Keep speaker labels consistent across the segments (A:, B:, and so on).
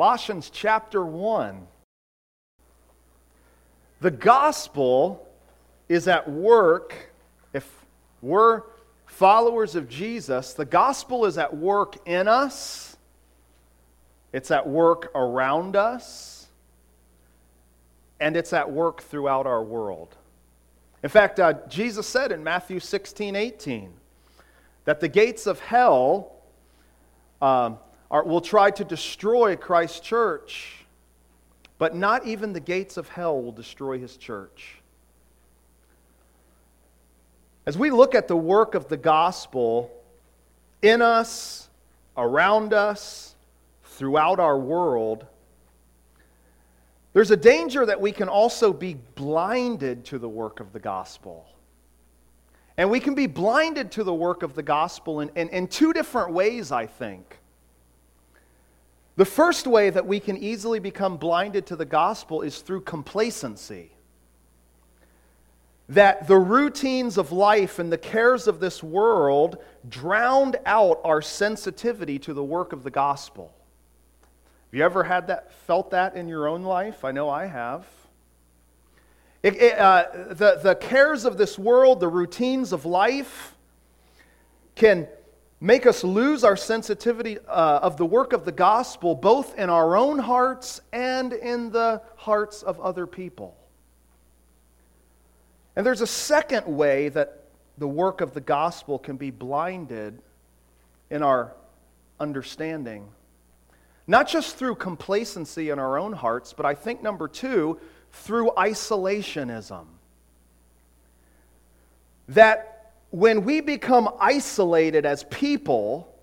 A: Colossians chapter 1. The gospel is at work. If we're followers of Jesus, the gospel is at work in us, it's at work around us, and it's at work throughout our world. In fact, uh, Jesus said in Matthew 16 18 that the gates of hell um, are, will try to destroy Christ's church, but not even the gates of hell will destroy his church. As we look at the work of the gospel in us, around us, throughout our world, there's a danger that we can also be blinded to the work of the gospel. And we can be blinded to the work of the gospel in, in, in two different ways, I think. The first way that we can easily become blinded to the gospel is through complacency. That the routines of life and the cares of this world drowned out our sensitivity to the work of the gospel. Have you ever had that, felt that in your own life? I know I have. It, it, uh, the, the cares of this world, the routines of life, can make us lose our sensitivity uh, of the work of the gospel, both in our own hearts and in the hearts of other people. And there's a second way that the work of the gospel can be blinded in our understanding. Not just through complacency in our own hearts, but I think number two, through isolationism. That when we become isolated as people,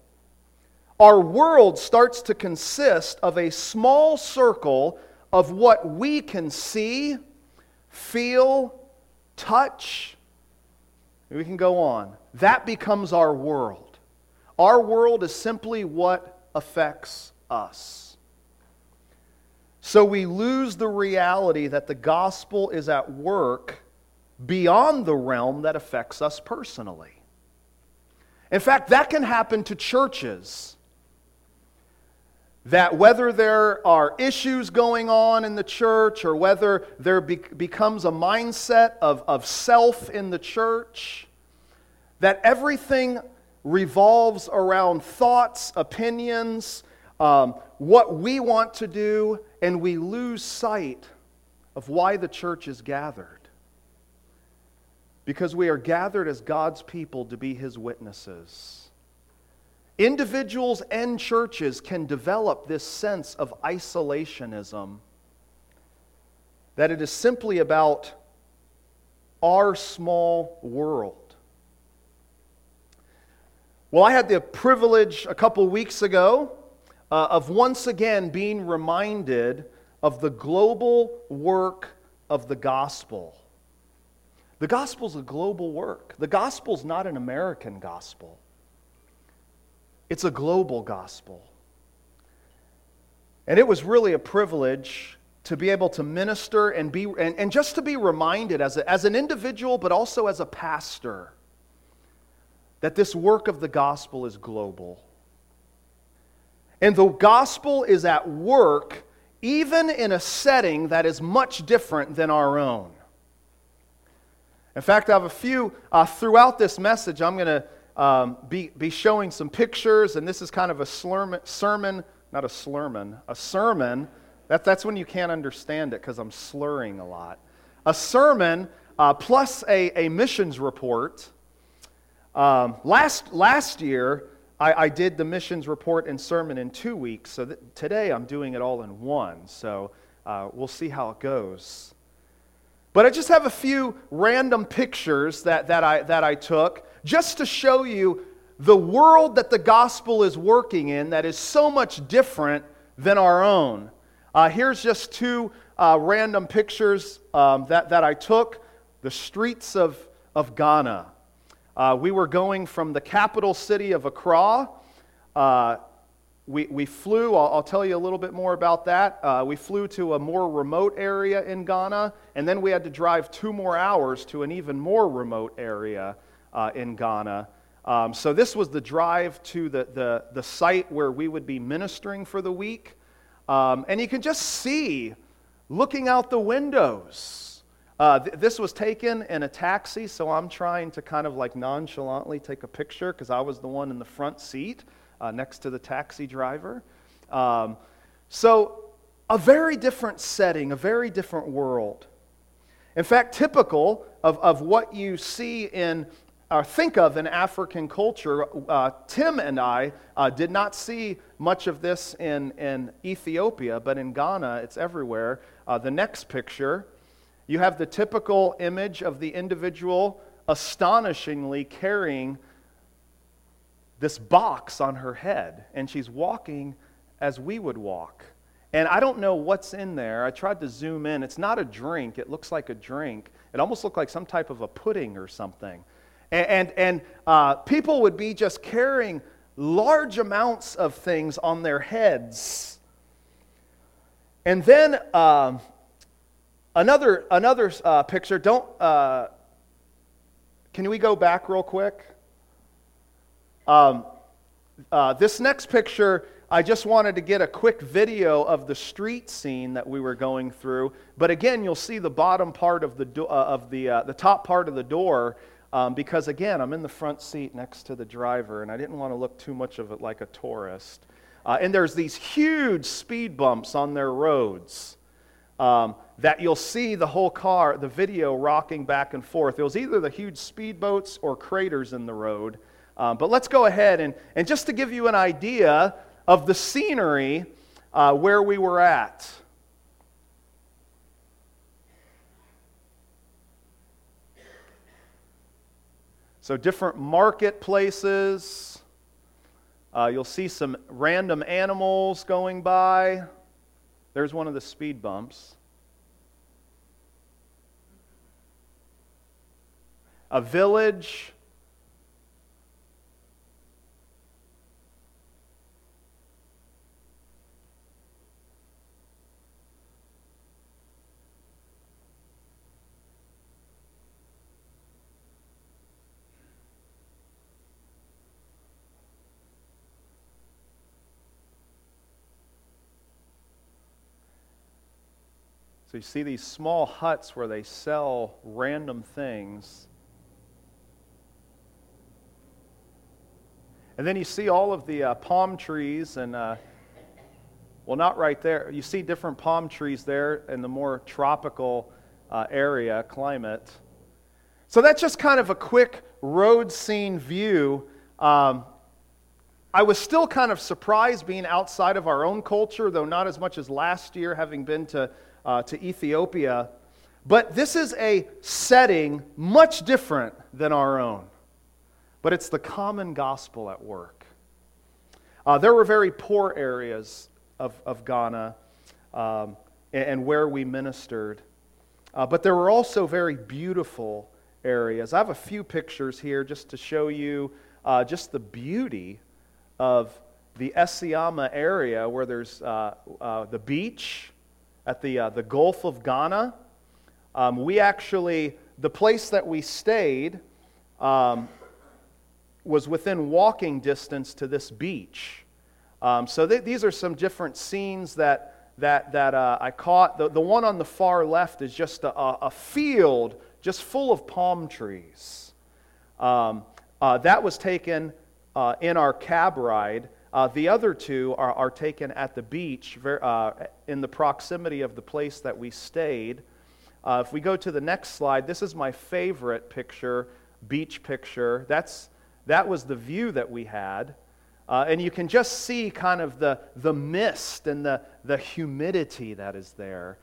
A: our world starts to consist of a small circle of what we can see, feel, touch. We can go on. That becomes our world. Our world is simply what affects us. So we lose the reality that the gospel is at work beyond the realm that affects us personally. In fact, that can happen to churches. That whether there are issues going on in the church or whether there be- becomes a mindset of, of self in the church, that everything revolves around thoughts, opinions, um, what we want to do, and we lose sight of why the church is gathered because we are gathered as God's people to be his witnesses. Individuals and churches can develop this sense of isolationism, that it is simply about our small world. Well, I had the privilege a couple weeks ago uh, of once again being reminded of the global work of the gospel. The gospel's a global work. The gospel's not an American gospel. It's a global gospel. And it was really a privilege to be able to minister and, be, and, and just to be reminded as, a, as an individual, but also as a pastor, that this work of the gospel is global. And the gospel is at work even in a setting that is much different than our own. In fact, I have a few uh, throughout this message. I'm going to um, be, be showing some pictures, and this is kind of a slurm, sermon, not a slurman, a sermon. That, that's when you can't understand it because I'm slurring a lot. A sermon uh, plus a, a missions report. Um, last, last year, I, I, did the missions report and sermon in two weeks, so today I'm doing it all in one. So uh, we'll see how it goes. But I just have a few random pictures that, that, I, that I took just to show you the world that the gospel is working in that is so much different than our own. Uh, here's just two uh, random pictures um, that, that I took the streets of, of Ghana. Uh, we were going from the capital city of Accra uh, we, we flew, I'll, I'll, tell you a little bit more about that. Uh, we flew to a more remote area in Ghana, and then we had to drive two more hours to an even more remote area uh, in Ghana. Um, so, this was the drive to the, the, the site where we would be ministering for the week. Um, and you can just see looking out the windows. Uh, th- this was taken in a taxi, so I'm trying to kind of like nonchalantly take a picture because I was the one in the front seat uh, next to the taxi driver. Um, so, a very different setting, a very different world. In fact, typical of, of what you see in or think of in African culture, uh, Tim and I uh, did not see much of this in, in Ethiopia, but in Ghana, it's everywhere. Uh, the next picture, you have the typical image of the individual astonishingly carrying this box on her head, and she's walking as we would walk. And I don't know what's in there. I tried to zoom in. It's not a drink, it looks like a drink. It almost looked like some type of a pudding or something. And, and, and uh, people would be just carrying large amounts of things on their heads. And then uh, another, another uh, picture, don't, uh, can we go back real quick? Um, uh, this next picture, I just wanted to get a quick video of the street scene that we were going through. But again, you'll see the bottom part of the, do- uh, of the, uh, the top part of the door um, because, again, I'm in the front seat next to the driver, and I didn't want to look too much of it like a tourist. Uh, and there's these huge speed bumps on their roads um, that you'll see the whole car, the video rocking back and forth. It was either the huge speedboats or craters in the road. Um, but let's go ahead and, and just to give you an idea of the scenery uh, where we were at. So, different marketplaces. Uh, you'll see some random animals going by. There's one of the speed bumps. A village. So you see these small huts where they sell random things. And then you see all of the uh, palm trees, and uh, well, not right there. You see different palm trees there in the more tropical uh, area, climate. So that's just kind of a quick road scene view. Um, I was still kind of surprised being outside of our own culture, though not as much as last year, having been to uh, to Ethiopia. But this is a setting much different than our own. But it's the common gospel at work. Uh, there were very poor areas of, of Ghana um, and, and, where we ministered. Uh, but there were also very beautiful areas. I have a few pictures here just to show you uh, just the beauty of the Esiama area where there's uh, uh, the beach at the, uh, the Gulf of Ghana. Um, we actually, the place that we stayed um, was within walking distance to this beach. Um, so th- these are some different scenes that, that, that uh, I caught. The, the one on the far left is just a, a field just full of palm trees. Um, uh, that was taken uh, in our cab ride. Uh, the other two are, are taken at the beach uh, in the proximity of the place that we stayed. Uh, if we go to the next slide, this is my favorite picture, beach picture. That's, that was the view that we had. Uh, and you can just see kind of the, the mist and the, the humidity that is there.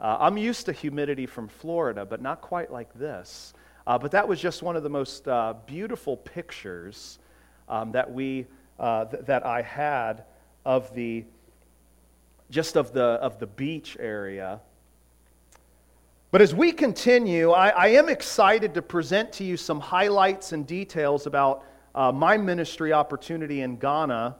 A: Uh, I'm used to humidity from Florida, but not quite like this. Uh, but that was just one of the most beautiful pictures um, that we uh, th- that I had of the just of the of the beach area. But as we continue, I, I am excited to present to you some highlights and details about uh, my ministry opportunity in Ghana.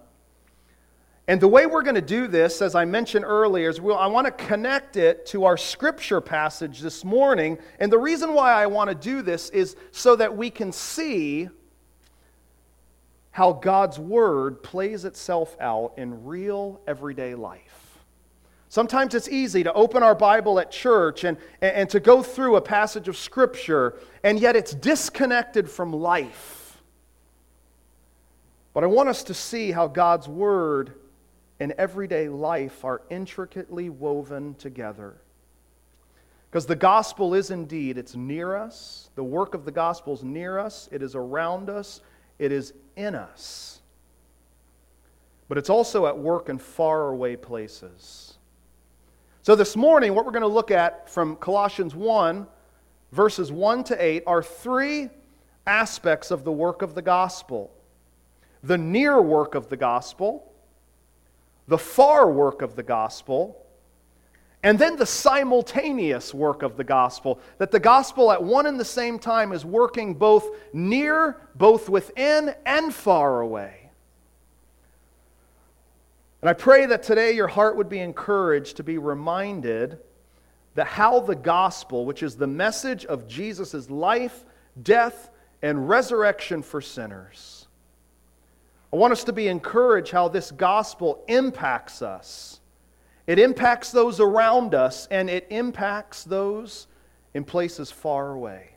A: And the way we're going to do this, as I mentioned earlier, is we'll, I want to connect it to our scripture passage this morning. And the reason why I want to do this is so that we can see how God's Word plays itself out in real everyday life. Sometimes it's easy to open our Bible at church and, and, to go through a passage of Scripture, and yet it's disconnected from life. But I want us to see how God's Word and everyday life are intricately woven together. Because the gospel is indeed, it's near us. The work of the gospel is near us, it is around us, it is in us. But it's also at work in faraway places. So, this morning, what we're going to look at from Colossians 1, verses 1 to 8, are three aspects of the work of the gospel the near work of the gospel, the far work of the gospel, and then the simultaneous work of the gospel. That the gospel at one and the same time is working both near, both within, and far away. And I pray that today your heart would be encouraged to be reminded that how the gospel, which is the message of Jesus' life, death, and resurrection for sinners, I want us to be encouraged how this gospel impacts us. It impacts those around us, and it impacts those in places far away.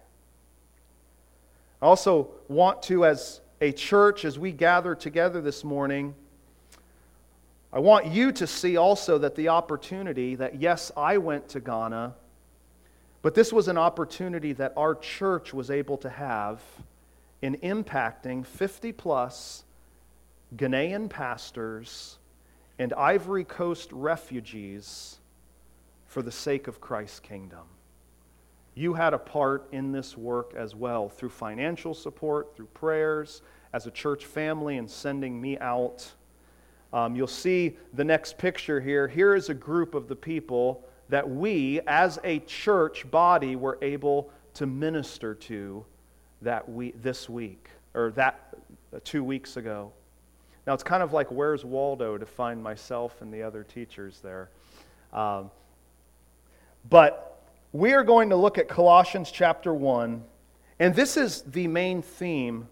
A: I also want to, as a church, as we gather together this morning, I want you to see also that the opportunity that, yes, I went to Ghana, but this was an opportunity that our church was able to have in impacting 50 plus Ghanaian pastors and Ivory Coast refugees for the sake of Christ's kingdom. You had a part in this work as well through financial support, through prayers, as a church family, and sending me out um, you'll see the next picture here. Here is a group of the people that we, as a church body, were able to minister to that we, this week, or that uh, two weeks ago. Now, it's kind of like where's Waldo to find myself and the other teachers there. Um, but we are going to look at Colossians chapter 1, and this is the main theme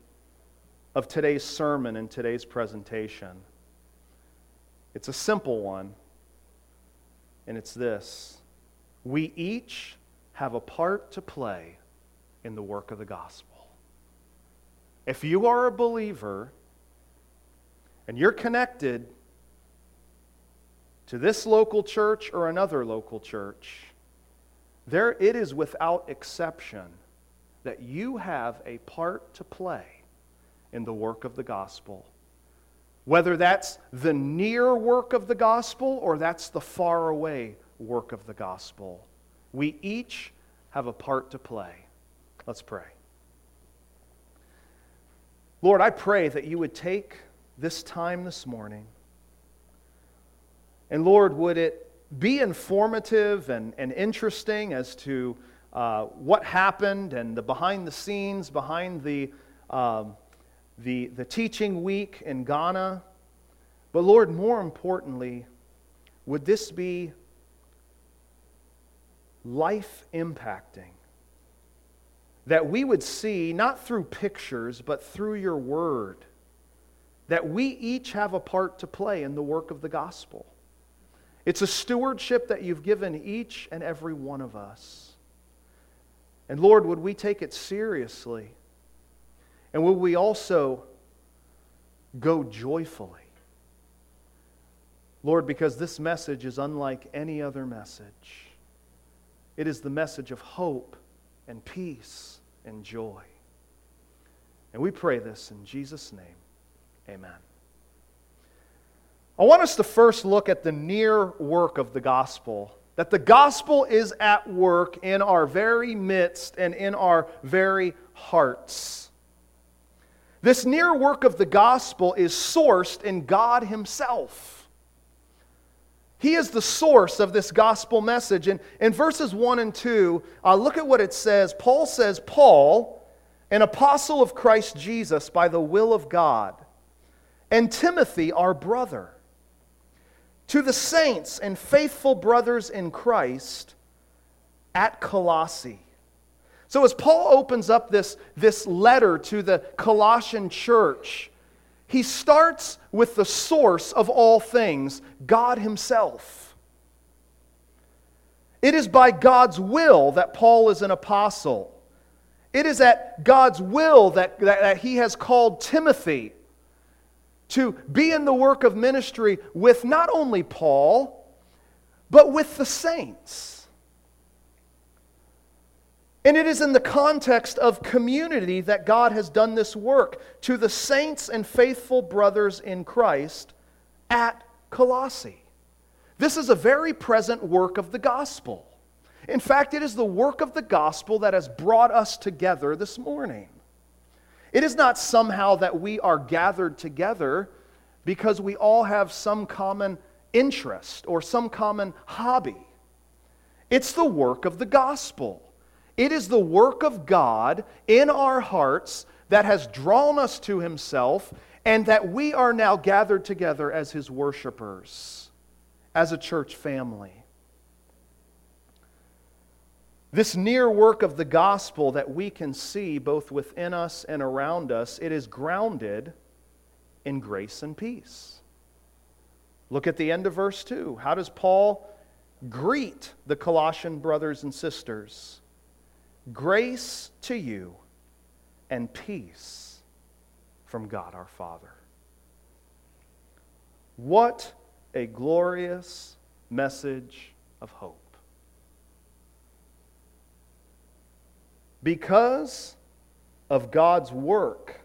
A: of today's sermon and today's presentation. It's a simple one, and it's this We each have a part to play in the work of the gospel. If you are a believer and you're connected to this local church or another local church, there it is without exception that you have a part to play in the work of the gospel. Whether that's the near work of the gospel or that's the far away work of the gospel, we each have a part to play. Let's pray. Lord, I pray that you would take this time this morning, and Lord, would it be informative and, and interesting as to uh, what happened and the behind the scenes, behind the. Um, the, the teaching week in Ghana. But Lord, more importantly, would this be life impacting? That we would see, not through pictures, but through your word, that we each have a part to play in the work of the gospel. It's a stewardship that you've given each and every one of us. And Lord, would we take it seriously? And will we also go joyfully? Lord, because this message is unlike any other message. It is the message of hope and peace and joy. And we pray this in Jesus' name. Amen. I want us to first look at the near work of the gospel. That the gospel is at work in our very midst and in our very hearts. This near work of the gospel is sourced in God Himself. He is the source of this gospel message. And in verses 1 and 2, uh, look at what it says. Paul says, Paul, an apostle of Christ Jesus by the will of God, and Timothy, our brother, to the saints and faithful brothers in Christ at Colossae so, as Paul opens up this, this letter to the Colossian church, he starts with the source of all things, God Himself. It is by God's will that Paul is an apostle. It is at God's will that, that, that, he has called Timothy to be in the work of ministry with not only Paul, but with the saints. And it is in the context of community that God has done this work to the saints and faithful brothers in Christ at Colossae. This is a very present work of the gospel. In fact, it is the work of the gospel that has brought us together this morning. It is not somehow that we are gathered together because we all have some common interest or some common hobby. It's the work of the gospel. It is the work of God in our hearts that has drawn us to Himself and that we are now gathered together as His worshipers, as a church family. This near work of the gospel that we can see both within us and around us, it is grounded in grace and peace. Look at the end of verse 2. How does Paul greet the Colossian brothers and sisters? Grace to you and peace from God our Father. What a glorious message of hope. Because of God's work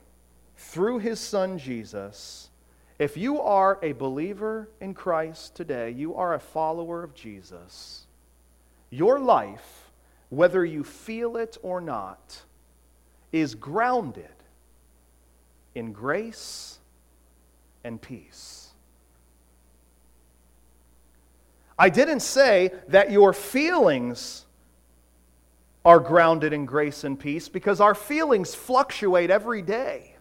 A: through his son Jesus, if you are a believer in Christ today, you are a follower of Jesus, your life, whether you feel it or not, is grounded in grace and peace. I didn't say that your feelings are grounded in grace and peace because our feelings fluctuate every day.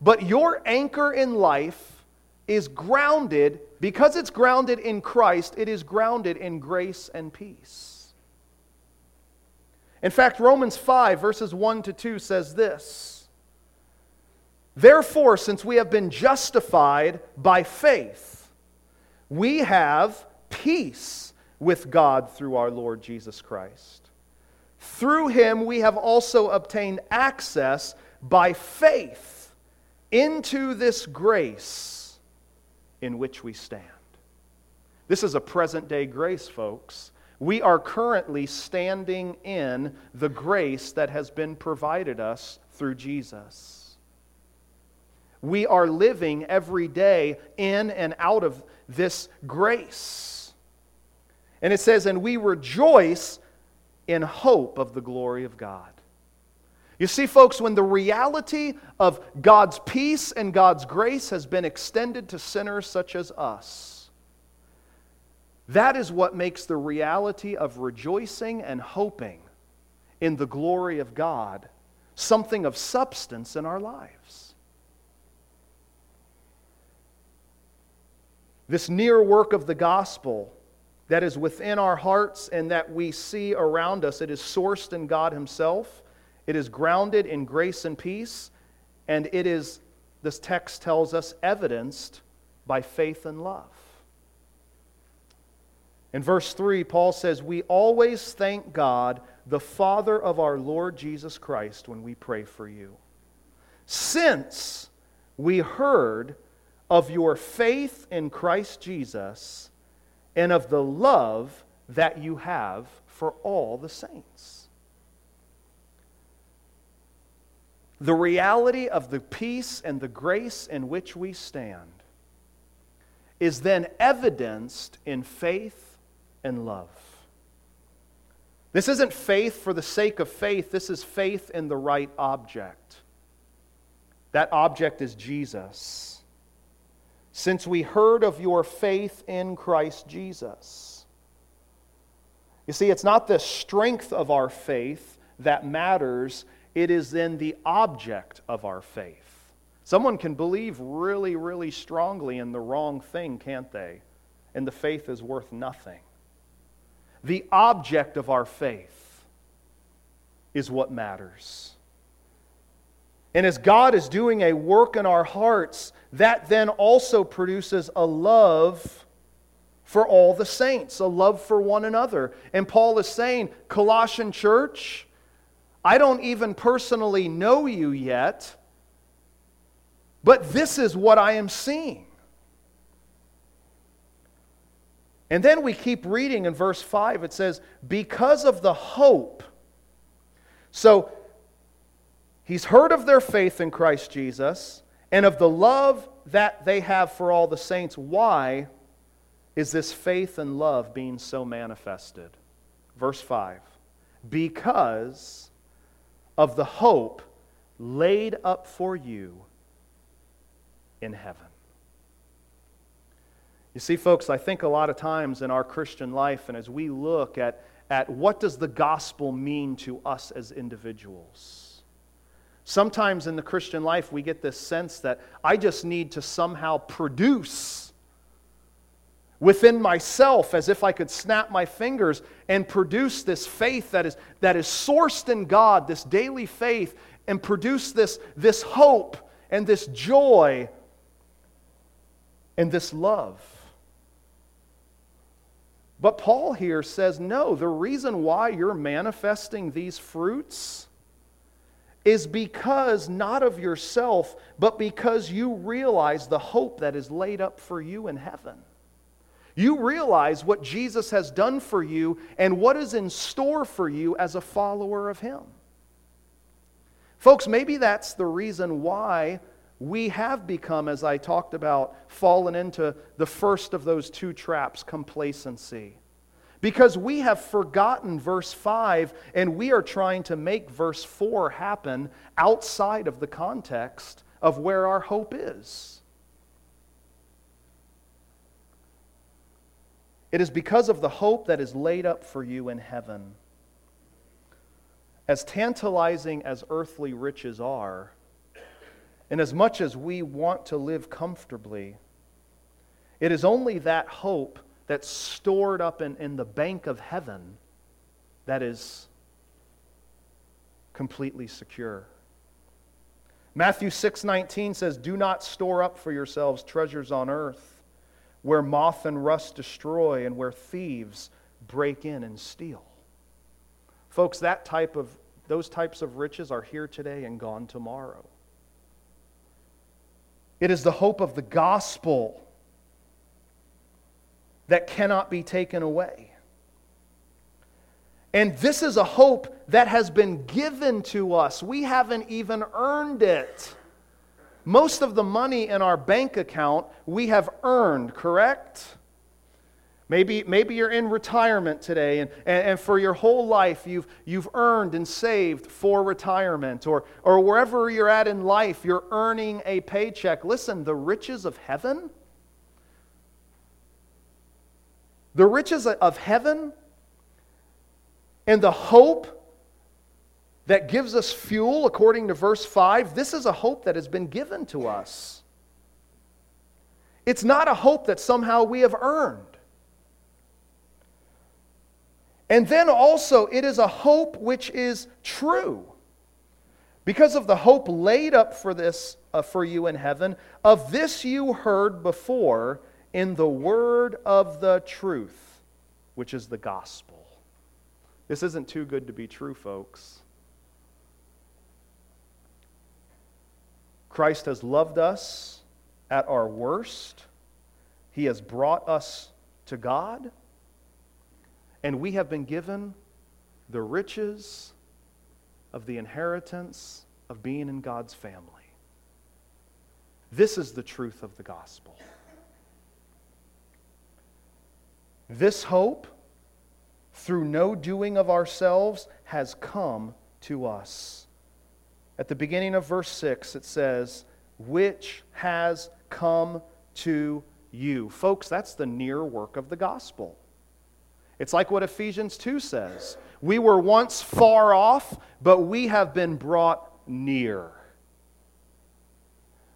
A: But your anchor in life is grounded, because it's grounded in Christ, it is grounded in grace and peace. In fact, Romans 5, verses 1 to 2 says this Therefore, since we have been justified by faith, we have peace with God through our Lord Jesus Christ through him we have also obtained access by faith into this grace in which we stand. This is a present day grace, folks. We are currently standing in the grace that has been provided us through Jesus. We are living every day in and out of this grace. And it says, and we rejoice in hope of the glory of God. You see, folks, when the reality of God's peace and God's grace has been extended to sinners such as us, that is what makes the reality of rejoicing and hoping in the glory of God something of substance in our lives. This near work of the gospel that is within our hearts and that we see around us. It is sourced in God Himself, it is grounded in grace and peace, and it is, this text tells us, evidenced by faith and love. In verse 3, Paul says, We always thank God, the Father of our Lord Jesus Christ, when we pray for you. Since we heard of your faith in Christ Jesus and of the love that you have for all the saints. The reality of the peace and the grace in which we stand is then evidenced in faith and love. This isn't faith for the sake of faith, this is faith in the right object. That object is Jesus since we heard of your faith in Christ Jesus. You see, it's not the strength of our faith that matters, it is then the object of our faith. Someone can believe really, really strongly in the wrong thing, can't they? And the faith is worth nothing. The object of our faith is what matters. And as God is doing a work in our hearts, that then also produces a love for all the saints, a love for one another. And Paul is saying, Colossian church, I don't even personally know you yet, but this is what I am seeing. And then we keep reading in verse 5, it says, because of the hope. So he's heard of their faith in Christ Jesus and of the love that they have for all the saints. Why? is this faith and love being so manifested? Verse 5 Because of the hope laid up for you in heaven. You see, folks, I think a lot of times in our Christian life, and as we look at, at what does the gospel mean to us as individuals, sometimes in the Christian life we get this sense that I just need to somehow produce within myself as if I could snap my fingers and produce this faith that is, that is sourced in God, this daily faith, and produce this, this hope and this joy and this love. But Paul here says no, the reason why you're manifesting these fruits is because not of yourself, but because you realize the hope that is laid up for you in heaven you realize what Jesus has done for you and what is in store for you as a follower of Him. Folks, maybe that's the reason why we have become, as I talked about, fallen into the first of those two traps complacency. Because we have forgotten verse 5 and we are trying to make verse 4 happen outside of the context of where our hope is. It is because of the hope that is laid up for you in heaven. As tantalizing as earthly riches are, and as much as we want to live comfortably, it is only that hope that's stored up in, in the bank of heaven that is completely secure. Matthew 6:19 says, "Do not store up for yourselves treasures on earth." where moth and rust destroy and where thieves break in and steal. Folks, that type of those types of riches are here today and gone tomorrow. It is the hope of the gospel that cannot be taken away. And this is a hope that has been given to us. We haven't even earned it. Most of the money in our bank account we have earned, correct? Maybe, maybe you're in retirement today, and, and, and, for your whole life you've, you've earned and saved for retirement, or, or wherever you're at in life, you're earning a paycheck. Listen, the riches of heaven, the riches of heaven, and the hope that gives us fuel, according to verse 5, this is a hope that has been given to us. It's not a hope that somehow we have earned. And then also, it is a hope which is true. Because of the hope laid up for this uh, for you in heaven, of this you heard before in the word of the truth, which is the gospel. This isn't too good to be true, folks. Christ has loved us at our worst. He has brought us to God. And we have been given the riches of the inheritance of being in God's family. This is the truth of the gospel. This hope, through no doing of ourselves, has come to us. At the beginning of verse 6, it says, which has come to you. Folks, that's the near work of the gospel. It's like what Ephesians 2 says. We were once far off, but we have been brought near.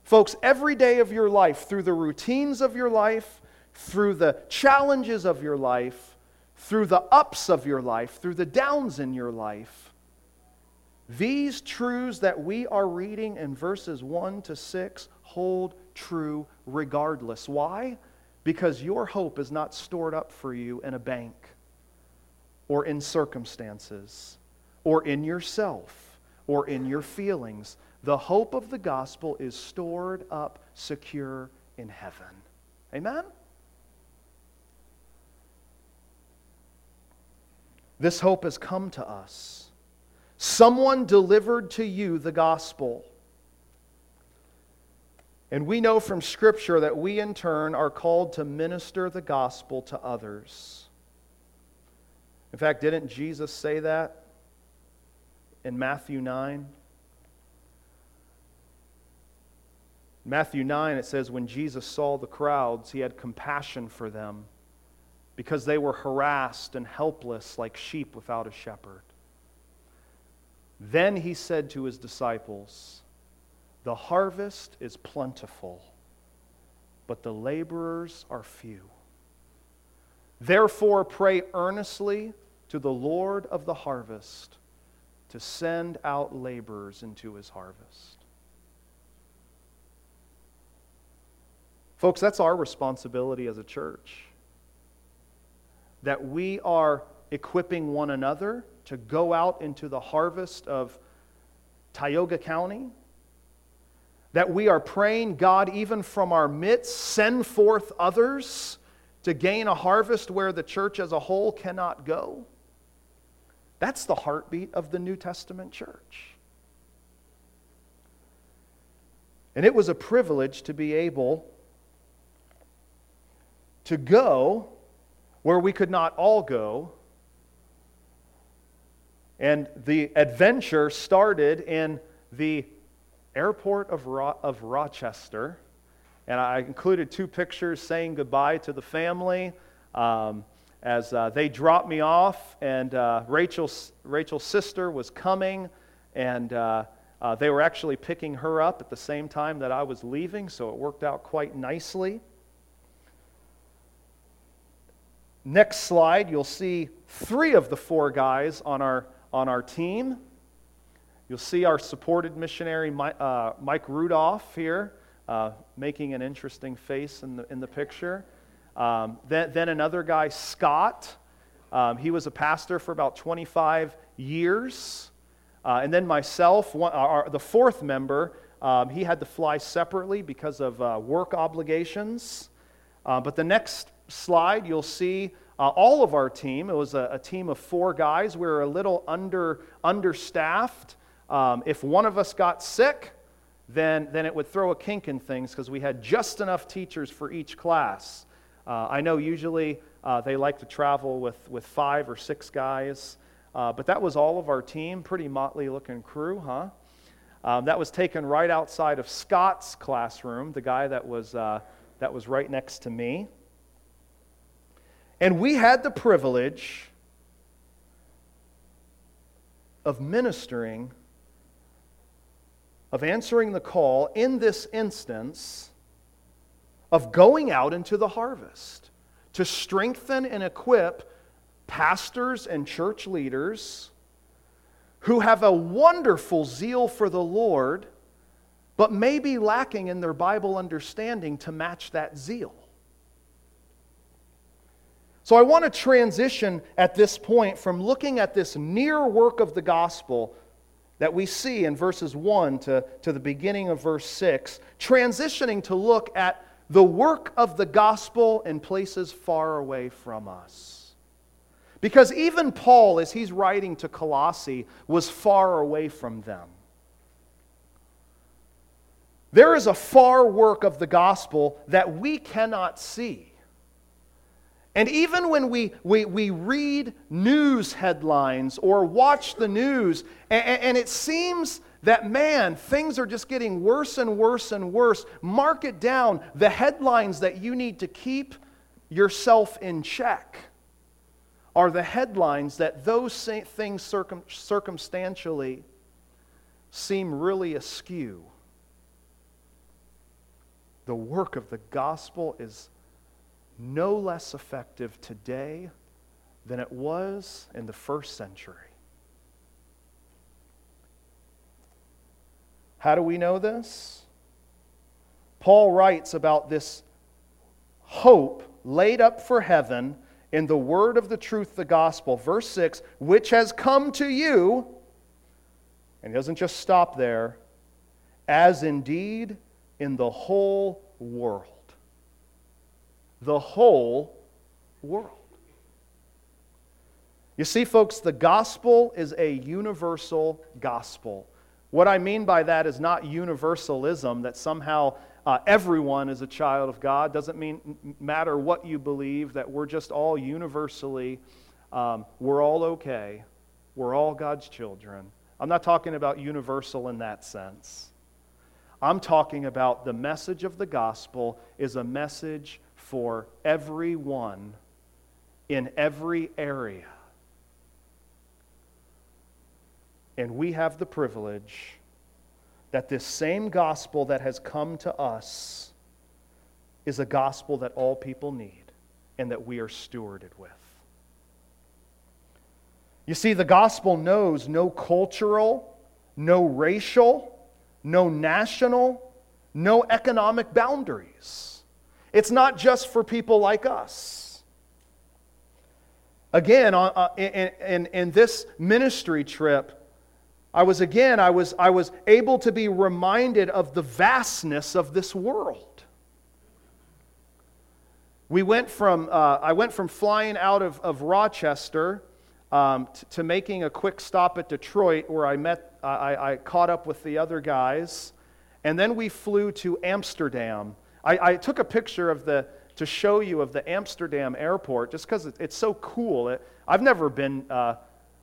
A: Folks, every day of your life, through the routines of your life, through the challenges of your life, through the ups of your life, through the downs in your life, these truths that we are reading in verses 1 to 6 hold true regardless. Why? because your hope is not stored up for you in a bank or in circumstances or in yourself or in your feelings. The hope of the gospel is stored up secure in heaven. Amen? This hope has come to us. Someone delivered to you the gospel. And we know from Scripture that we, in turn, are called to minister the gospel to others. In fact, didn't Jesus say that in Matthew 9? Matthew 9, it says, When Jesus saw the crowds, he had compassion for them because they were harassed and helpless like sheep without a shepherd. Then he said to his disciples, The harvest is plentiful, but the laborers are few. Therefore, pray earnestly to the Lord of the harvest to send out laborers into his harvest. Folks, that's our responsibility as a church that we are equipping one another to go out into the harvest of Tioga County. That we are praying, God, even from our midst, send forth others to gain a harvest where the church as a whole cannot go. That's the heartbeat of the New Testament church. And it was a privilege to be able to go where we could not all go. And the adventure started in the airport of, Ro- of Rochester. And I included two pictures saying goodbye to the family um, as uh, they dropped me off. And uh, Rachel's, Rachel's sister was coming, and uh, uh they were actually picking her up at the same time that I was leaving, so it worked out quite nicely. Next slide, you'll see three of the four guys on our, on our team. You'll see our supported missionary, Mike, uh, Mike Rudolph, here, uh, making an interesting face in the, in the picture. Um, then, then another guy, Scott. Um, he was a pastor for about 25 years. Uh, and then myself, one, our, the fourth member, um, he had to fly separately because of uh, work obligations. Uh, but the next slide, you'll see uh, all of our team. It was a, a, team of four guys. We were a little under, understaffed. Um, if one of us got sick, then, then it would throw a kink in things because we had just enough teachers for each class. Uh, I know usually uh, they like to travel with, with five or six guys, uh, but that was all of our team. Pretty motley looking crew, huh? Um, that was taken right outside of Scott's classroom, the guy that was, uh, that was right next to me. And we had the privilege of ministering, of answering the call in this instance of going out into the harvest to strengthen and equip pastors and church leaders who have a wonderful zeal for the Lord, but may be lacking in their Bible understanding to match that zeal. So I want to transition at this point from looking at this near work of the gospel that we see in verses 1 to, to the beginning of verse 6, transitioning to look at the work of the gospel in places far away from us. Because even Paul, as he's writing to Colossae, was far away from them. There is a far work of the gospel that we cannot see. And even when we, we, we read news headlines or watch the news, and, and, it seems that, man, things are just getting worse and worse and worse, mark it down. The headlines that you need to keep yourself in check are the headlines that those things circum, circumstantially seem really askew. The work of the gospel is no less effective today than it was in the first century. How do we know this? Paul writes about this hope laid up for heaven in the word of the truth, the gospel. Verse 6 which has come to you, and he doesn't just stop there, as indeed in the whole world. The whole world. You see, folks, the gospel is a universal gospel. What I mean by that is not universalism, that somehow uh, everyone is a child of God. Doesn't mean matter what you believe, that we're just all universally, um, we're all okay. We're all God's children. I'm not talking about universal in that sense. I'm talking about the message of the gospel is a message for everyone in every area. And we have the privilege that this same gospel that has come to us is a gospel that all people need and that we are stewarded with. You see, the gospel knows no cultural, no racial, no national, no economic boundaries. It's not just for people like us. Again, uh, in, in, in this ministry trip, I was again, I was, I was able to be reminded of the vastness of this world. We went from, uh, I went from flying out of, of Rochester um, t- to making a quick stop at Detroit where I met, I, I, caught up with the other guys. And then we flew to Amsterdam. I, I took a picture of the, to show you of the Amsterdam airport just because it, it's so cool. It, I've, never been, uh,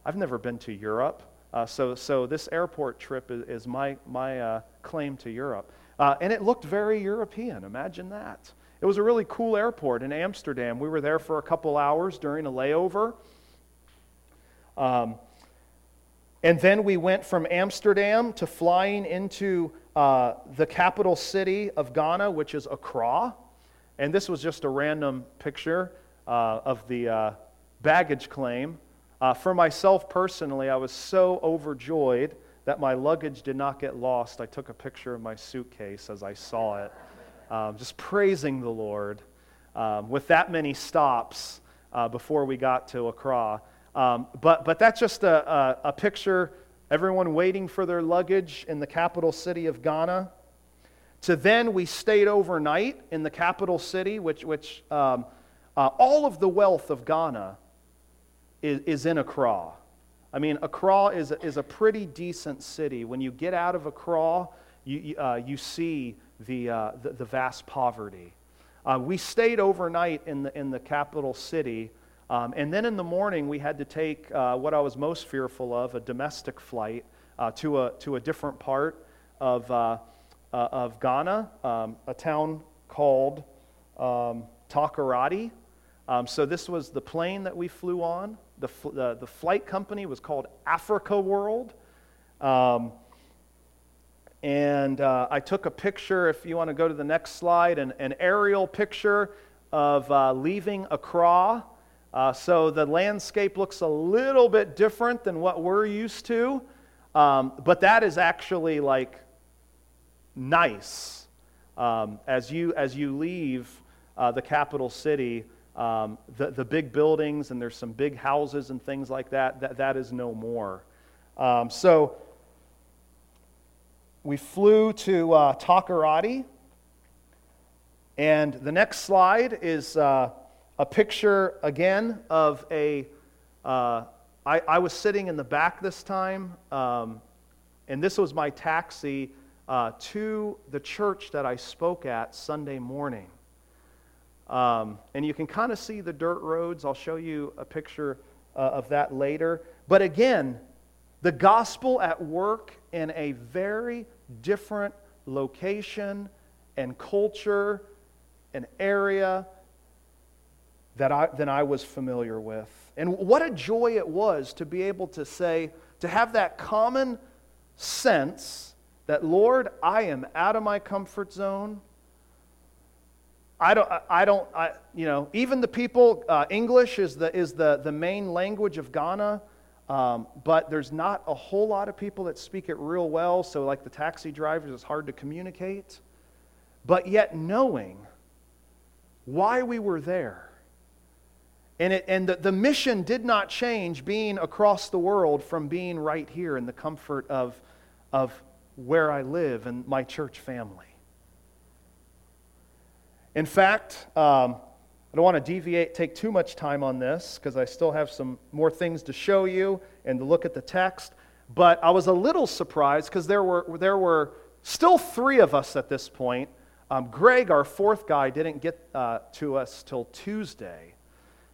A: I've never been to Europe. Uh, so, so this airport trip is, is my, my uh, claim to Europe. Uh, and it looked very European. Imagine that. It was a really cool airport in Amsterdam. We were there for a couple hours during a layover. Um, and then we went from Amsterdam to flying into uh, the capital city of Ghana, which is Accra. And this was just a random picture uh, of the uh, baggage claim. Uh, for myself personally, I was so overjoyed that my luggage did not get lost. I took a picture of my suitcase as I saw it, um, just praising the Lord um, with that many stops uh, before we got to Accra. Um, but, but that's just a, a, a, picture, everyone waiting for their luggage in the capital city of Ghana. To then, we stayed overnight in the capital city, which, which um, uh, all of the wealth of Ghana is, is in Accra. I mean, Accra is a, is a pretty decent city. When you get out of Accra, you, uh, you see the, uh, the, the, vast poverty. Uh, we stayed overnight in the, in the capital city, um, and then in the morning we had to take uh, what I was most fearful of a domestic flight uh, to, a, to a different part of, uh, of Ghana, um, a town called um, Takoradi. Um, so this was the plane that we flew on. The, the, the flight company was called Africa World. Um, and uh, I took a picture, if you want to go to the next slide, an, an aerial picture of uh, leaving Accra. Uh, so the landscape looks a little bit different than what we're used to, um, but that is actually like nice. Um, as, you, as you leave uh, the capital city, um, the, the big buildings and there's some big houses and things like that, that, that is no more. Um, so we flew to uh, Takoradi. And the next slide is uh, a picture again of a. Uh, I, I was sitting in the back this time, um, and this was my taxi uh, to the church that I spoke at Sunday morning. Um, and you can kind of see the dirt roads. I'll show you a picture uh, of that later. But again, the gospel at work in a very different location and culture and area that I, than I was familiar with. And what a joy it was to be able to say, to have that common sense that, Lord, I am out of my comfort zone. I don't, I don't, I, you know, even the people, uh, English is, the, is the, the main language of Ghana, um, but there's not a whole lot of people that speak it real well, so like the taxi drivers, it's hard to communicate. But yet knowing why we were there. And, it, and the, the mission did not change being across the world from being right here in the comfort of, of where I live and my church family. In fact, um, I don't want to deviate, take too much time on this because I still have some more things to show you and to look at the text. But I was a little surprised because there were, there were still three of us at this point. Um, Greg, our fourth guy, didn't get uh, to us till Tuesday.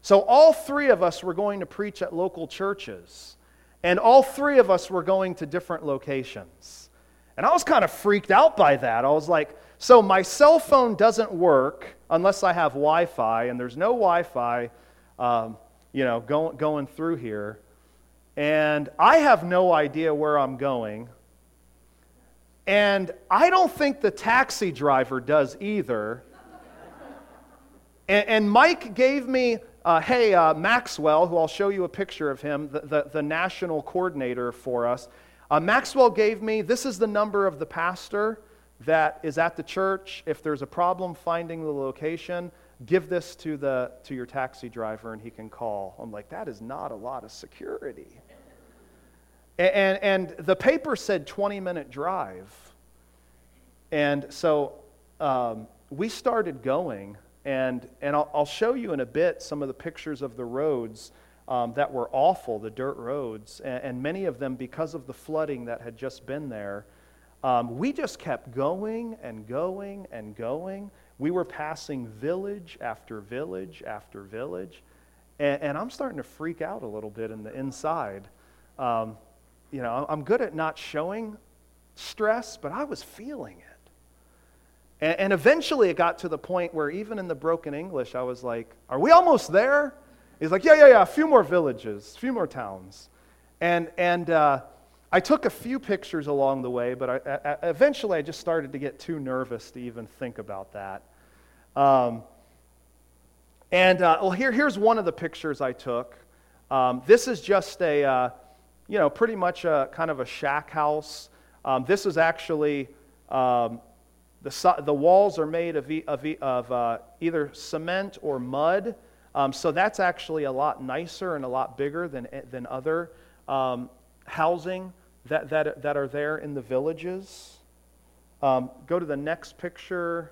A: So all three of us were going to preach at local churches, and all three of us were going to different locations. And I was kind of freaked out by that. I was like, so my cell phone doesn't work unless I have Wi Fi, and there's no Wi Fi, um, you know, go, going through here. And I have no idea where I'm going. And I don't think the taxi driver does either. and, and Mike gave me uh, hey, uh, Maxwell, who I'll show you a picture of him, the, the, the national coordinator for us, uh, Maxwell gave me this is the number of the pastor that is at the church. If there's a problem finding the location, give this to, the, to your taxi driver and he can call. I'm like, that is not a lot of security. And, and, the paper said 20 minute drive. And so um, we started going and, and I'll, I'll, show you in a bit some of the pictures of the roads um, that were awful, the dirt roads, and, and, many of them because of the flooding that had just been there. Um, we just kept going and going and going. We were passing village after village after village. And, and I'm starting to freak out a little bit in the inside. Um, you know, I'm good at not showing stress, but I was feeling it. And, and eventually it got to the point where, even in the broken English, I was like, Are we almost there? He's like, Yeah, yeah, yeah, a few more villages, a few more towns. And, and uh, I took a few pictures along the way, but I, I, eventually I just started to get too nervous to even think about that. Um, and uh, well, here, here's one of the pictures I took. Um, this is just a, uh, you know, pretty much a kind of a shack house. Um, this is actually um, the, the walls are made of, of, of uh, either cement or mud. Um, so that's actually a lot nicer and a lot bigger than, than other um, housing that, that, that are there in the villages. Um, go to the next picture.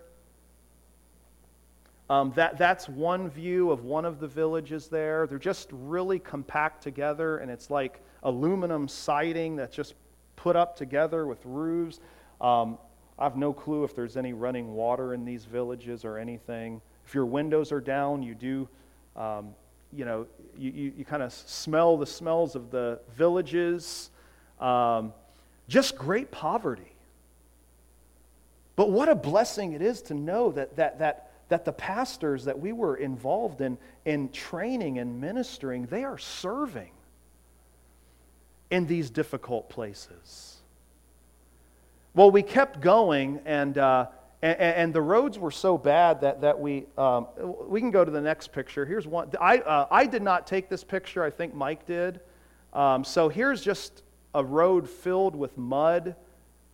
A: Um, that, that's one view of one of the villages there. They're just really compact together, and it's like aluminum siding that's just put up together with roofs. I have no clue if there's any running water in these villages or anything. If your windows are down, you do, um, you know, you, you, you kind of smell the smells of the villages. Um, just great poverty. But what a blessing it is to know that, that, that, that the pastors that we were involved in, in training and ministering, they are serving in these difficult places. Well, we kept going, and, uh, and, and, the roads were so bad that, that we, um, we can go to the next picture. Here's one. I, uh, I did not take this picture, I think Mike did. Um, so here's just a road filled with mud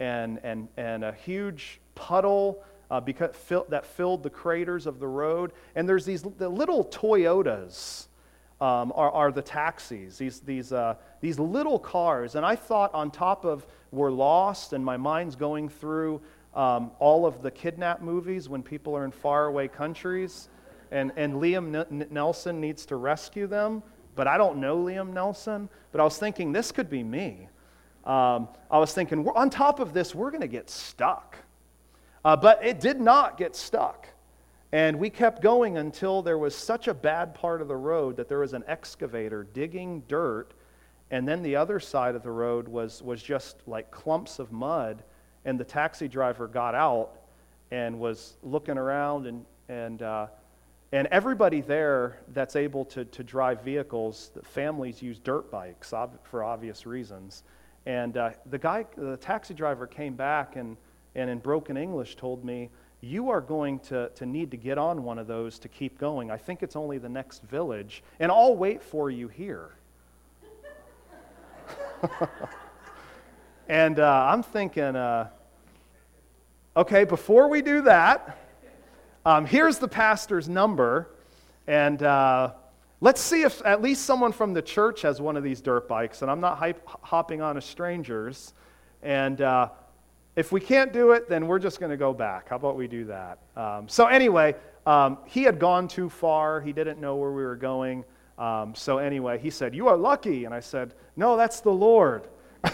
A: and, and, and a huge puddle uh, because, fill, that filled the craters of the road. And there's these the little Toyotas um, are, are the taxis, these, these, uh, these little cars. And I thought on top of We're Lost, and my mind's going through um, all of the kidnap movies when people are in faraway countries, and, and Liam N- Neeson needs to rescue them. But I don't know Liam Neeson. But I was thinking, this could be me. Um, I was thinking, on top of this, we're going to get stuck. Uh, but it did not get stuck. And we kept going until there was such a bad part of the road that there was an excavator digging dirt, and then the other side of the road was, was just like clumps of mud. And the taxi driver got out and was looking around, and, and, uh, and everybody there that's able to, to drive vehicles, families use dirt bikes for obvious reasons. And uh, the guy, the taxi driver came back and, and in broken English told me, you are going to, to need to get on one of those to keep going. I think it's only the next village, and I'll wait for you here. and uh, I'm thinking, uh, okay, before we do that, Um, here's the pastor's number, and uh, let's see if at least someone from the church has one of these dirt bikes. And I'm not hype, hopping on a stranger's. And uh, if we can't do it, then we're just going to go back. How about we do that? Um, so, anyway, um, he had gone too far. He didn't know where we were going. Um, so, anyway, he said, You are lucky. And I said, No, that's the Lord.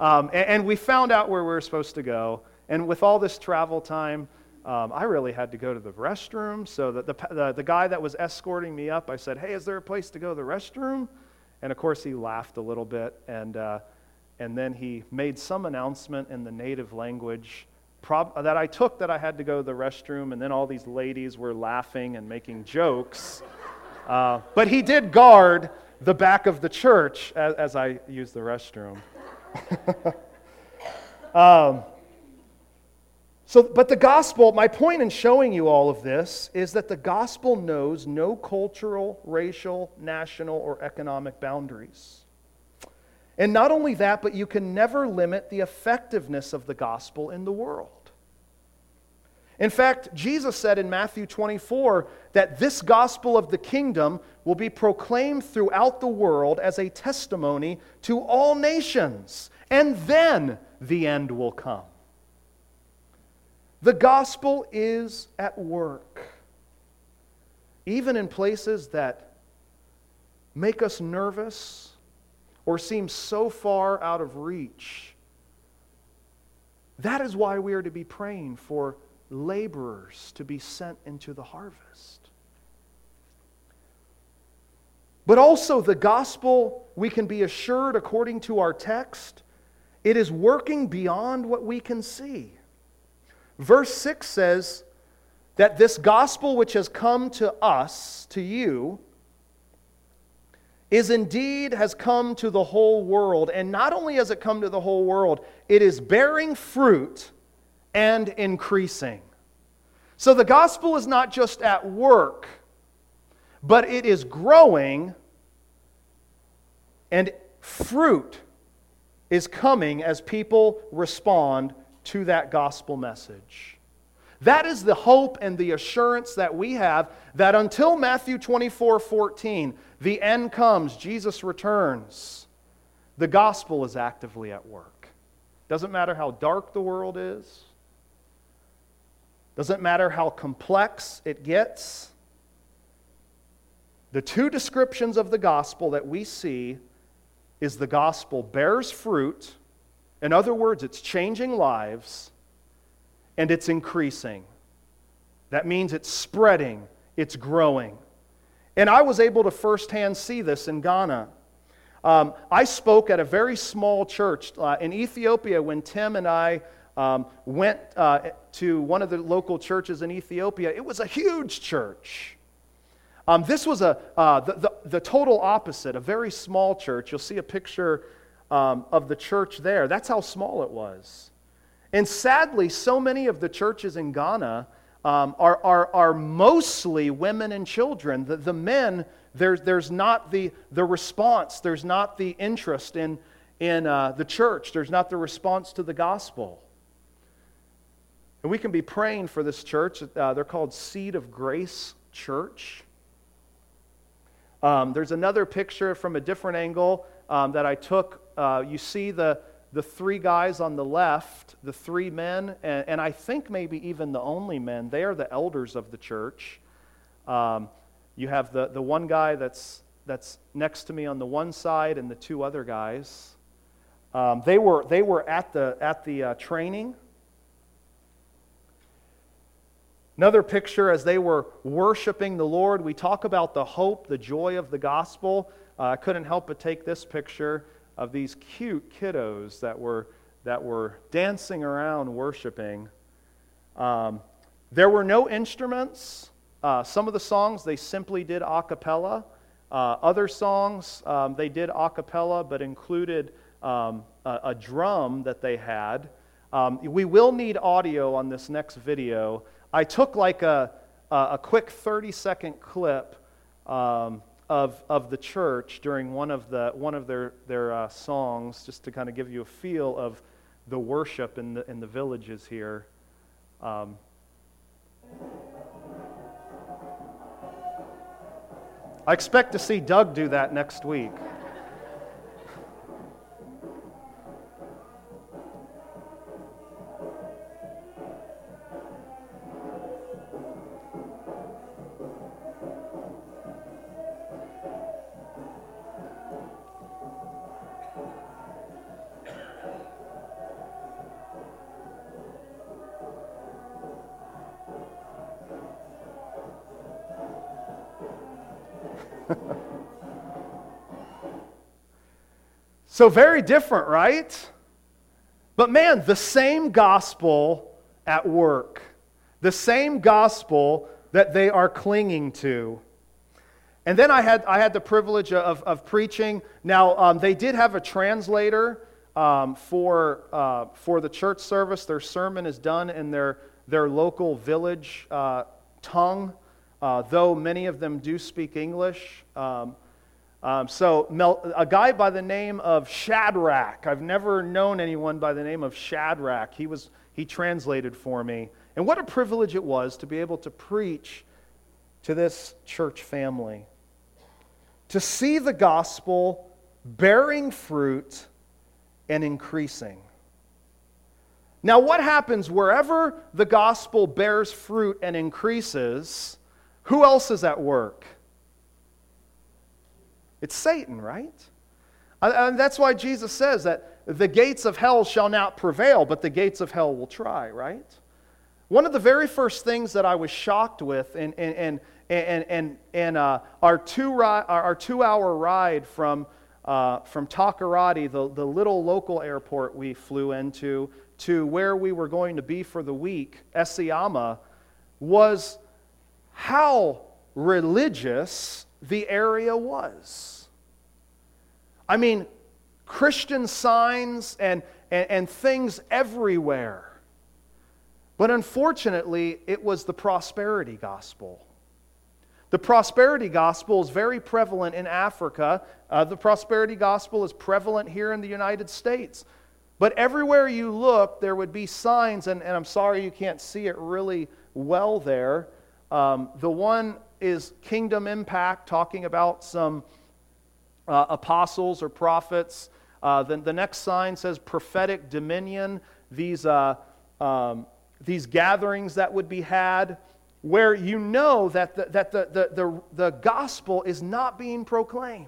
A: Um, and, and, we found out where we were supposed to go. And with all this travel time, um, I really had to go to the restroom. So the, the, the, the, guy that was escorting me up, I said, Hey, is there a place to go to the restroom? And of course, he laughed a little bit. And, uh, and then he made some announcement in the native language prob- that I took that I had to go to the restroom. And then all these ladies were laughing and making jokes. Uh, but he did guard the back of the church as, as I used the restroom. um, so, but the gospel, my point in showing you all of this is that the gospel knows no cultural, racial, national, or economic boundaries. And not only that, but you can never limit the effectiveness of the gospel in the world. In fact, Jesus said in Matthew 24 that this gospel of the kingdom will be proclaimed throughout the world as a testimony to all nations, and then the end will come. The gospel is at work, even in places that make us nervous or seem so far out of reach. That is why we are to be praying for laborers to be sent into the harvest. But also, the gospel, we can be assured, according to our text, it is working beyond what we can see. Verse 6 says that this gospel which has come to us, to you, is indeed has come to the whole world. And not only has it come to the whole world, it is bearing fruit and increasing. So the gospel is not just at work, but it is growing and fruit is coming as people respond to that gospel message. That is the hope and the assurance that we have that until Matthew 24 14, the end comes, Jesus returns, the gospel is actively at work. Doesn't matter how dark the world is, doesn't matter how complex it gets. The two descriptions of the gospel that we see is the gospel bears fruit. In other words, it's changing lives and it's increasing. That means it's spreading, it's growing. And I was able to firsthand see this in Ghana. Um, I spoke at a very small church uh, in Ethiopia when Tim and I um, went uh, to one of the local churches in Ethiopia. It was a huge church. Um, this was a, uh, the, the, the, total opposite, a very small church. You'll see a picture um, of the church there. That's how small it was. And sadly, so many of the churches in Ghana um, are, are, are mostly women and children. The, the men, there's, there's not the, the response, there's not the interest in, in uh, the church, there's not the response to the gospel. And we can be praying for this church. Uh, they're called Seed of Grace Church. Um, there's another picture from a different angle um, that I took. Uh, you see the, the three guys on the left, the three men, and, and, I think maybe even the only men. They are the elders of the church. Um, you have the, the one guy that's, that's next to me on the one side and the two other guys. Um, they, were, they were at the, at the uh, training Another picture as they were worshiping the Lord, we talk about the hope, the joy of the gospel. Uh, I couldn't help but take this picture of these cute kiddos that were, that were dancing around worshiping. Um, there were no instruments. Uh, some of the songs they simply did a cappella. Uh, other songs um, they did a cappella but included um, a, a, drum that they had. Um, we will need audio on this next video. I took like a, a quick 30 second clip um, of, of the church during one of, the, one of their, their uh, songs just to kind of give you a feel of the worship in the, in the villages here. Um, I expect to see Doug do that next week. so, very different, right? But man, the same gospel at work, the same gospel that they are clinging to. And then I had, I had the privilege of, of preaching. Now, um, they did have a translator um, for, uh, for the church service. Their sermon is done in their, their local village uh, tongue, uh, though many of them do speak English. Um, um, so, Mel, a guy by the name of Shadrach, I've never known anyone by the name of Shadrach. He, was, he translated for me. And what a privilege it was to be able to preach to this church family. To see the gospel bearing fruit and increasing. Now, what happens wherever the gospel bears fruit and increases? Who else is at work? It's Satan, right? And that's why Jesus says that the gates of hell shall not prevail, but the gates of hell will try, right? One of the very first things that I was shocked with in, in, in, in, in, in uh, our, two ri- our two hour ride from, uh, from Takoradi, the, the little local airport we flew into, to where we were going to be for the week, Esiama, was how religious the area was. I mean, Christian signs and, and, and things everywhere. But unfortunately, it was the prosperity gospel. The prosperity gospel is very prevalent in Africa. Uh, the prosperity gospel is prevalent here in the United States. But everywhere you look, there would be signs, and, and I'm sorry you can't see it really well there. Um, the one is Kingdom Impact, talking about some uh, apostles or prophets. Uh, then the next sign says prophetic dominion, these, uh, um, these gatherings that would be had where you know that, the, that the, the, the, the gospel is not being proclaimed.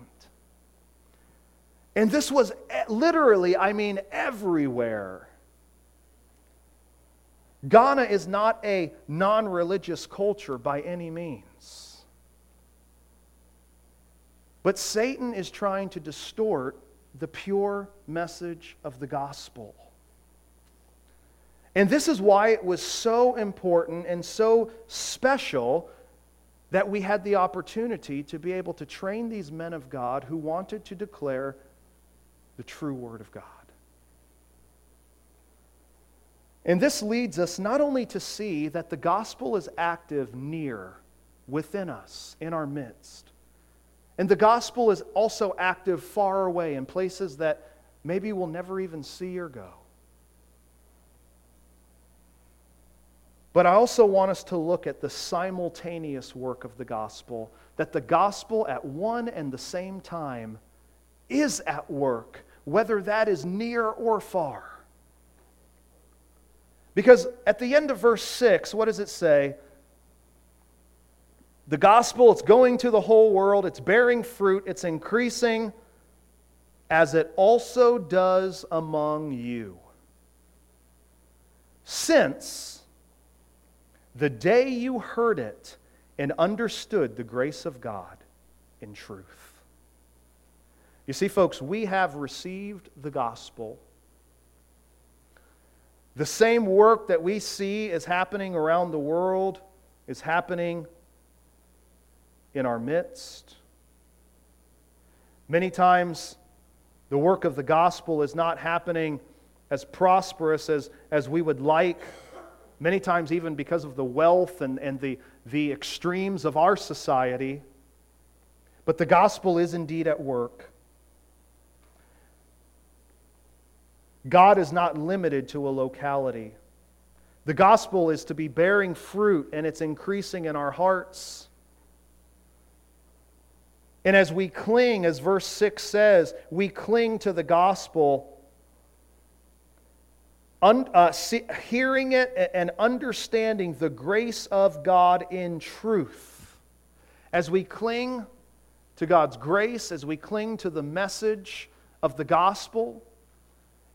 A: And this was literally, I mean, everywhere. Ghana is not a non religious culture by any means. But Satan is trying to distort the pure message of the gospel. And this is why it was so important and so special that we had the opportunity to be able to train these men of God who wanted to declare the true Word of God. And this leads us not only to see that the gospel is active near, within us, in our midst, and the gospel is also active far away in places that maybe we'll never even see or go. But I also want us to look at the simultaneous work of the gospel, that the gospel at one and the same time is at work, whether that is near or far. Because at the end of verse 6, what does it say? The gospel, it's going to the whole world, it's bearing fruit, it's increasing, as it also does among you. Since the day you heard it and understood the grace of God in truth. You see, folks, we have received the gospel the same work that we see is happening around the world is happening in our midst. Many times, the work of the gospel is not happening as prosperous as, as we would like. Many times, even because of the wealth and, and the, the extremes of our society. But the gospel is indeed at work. God is not limited to a locality. The gospel is to be bearing fruit, and it's increasing in our hearts. And as we cling, as verse 6 says, we cling to the gospel, un, uh, see, hearing it and understanding the grace of God in truth. As we cling to God's grace, as we cling to the message of the gospel,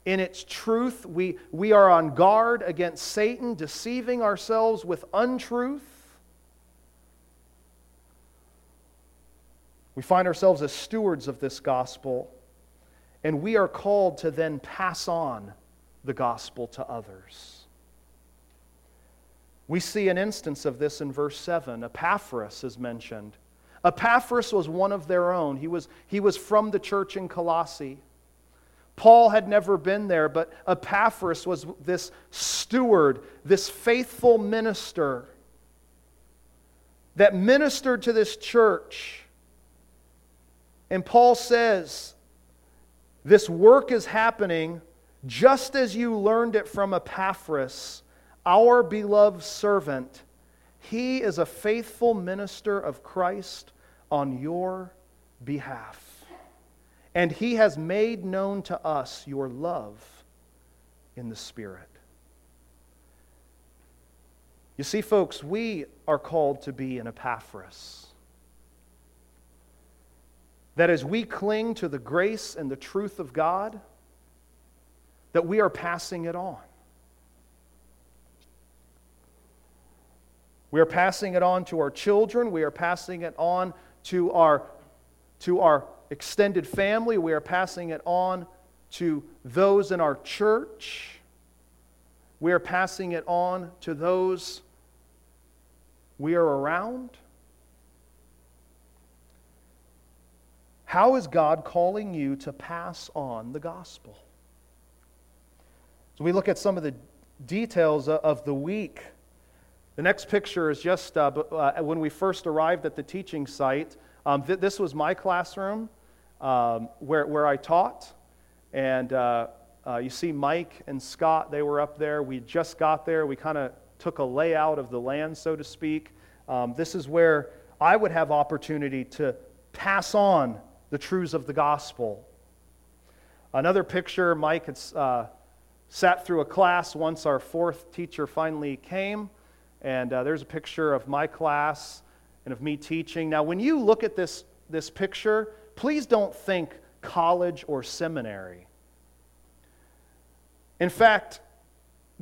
A: in its truth, we, we are on guard against Satan deceiving ourselves with untruth. We find ourselves as stewards of this gospel, and we are called to then pass on the gospel to others. We see an instance of this in verse 7. Epaphras is mentioned. Epaphras was one of their own. He was, he was from the church in Colossae. Paul had never been there, but Epaphras was this steward, this faithful minister that ministered to this church and Paul says, This work is happening just as you learned it from Epaphras, our beloved servant. He is a faithful minister of Christ on your behalf. And he has made known to us your love in the Spirit. You see, folks, we are called to be an Epaphras that as we cling to the grace and the truth of God, that we are passing it on. We are passing it on to our children. We are passing it on to our, to our extended family. We are passing it on to those in our church. We are passing it on to those we are around. How is God calling you to pass on the gospel? So we look at some of the details of the week. The next picture is just uh, uh, when we first arrived at the teaching site. Um, th- this was my classroom um, where, where I taught. And uh, uh, you see Mike and Scott, they were up there. We just got there. We kind of took a layout of the land, so to speak. Um, this is where I would have opportunity to pass on the truths of the gospel. Another picture, Mike had uh, sat through a class once our fourth teacher finally came, and uh, there's a picture of my class and of me teaching. Now, when you look at this, this picture, please don't think college or seminary. In fact,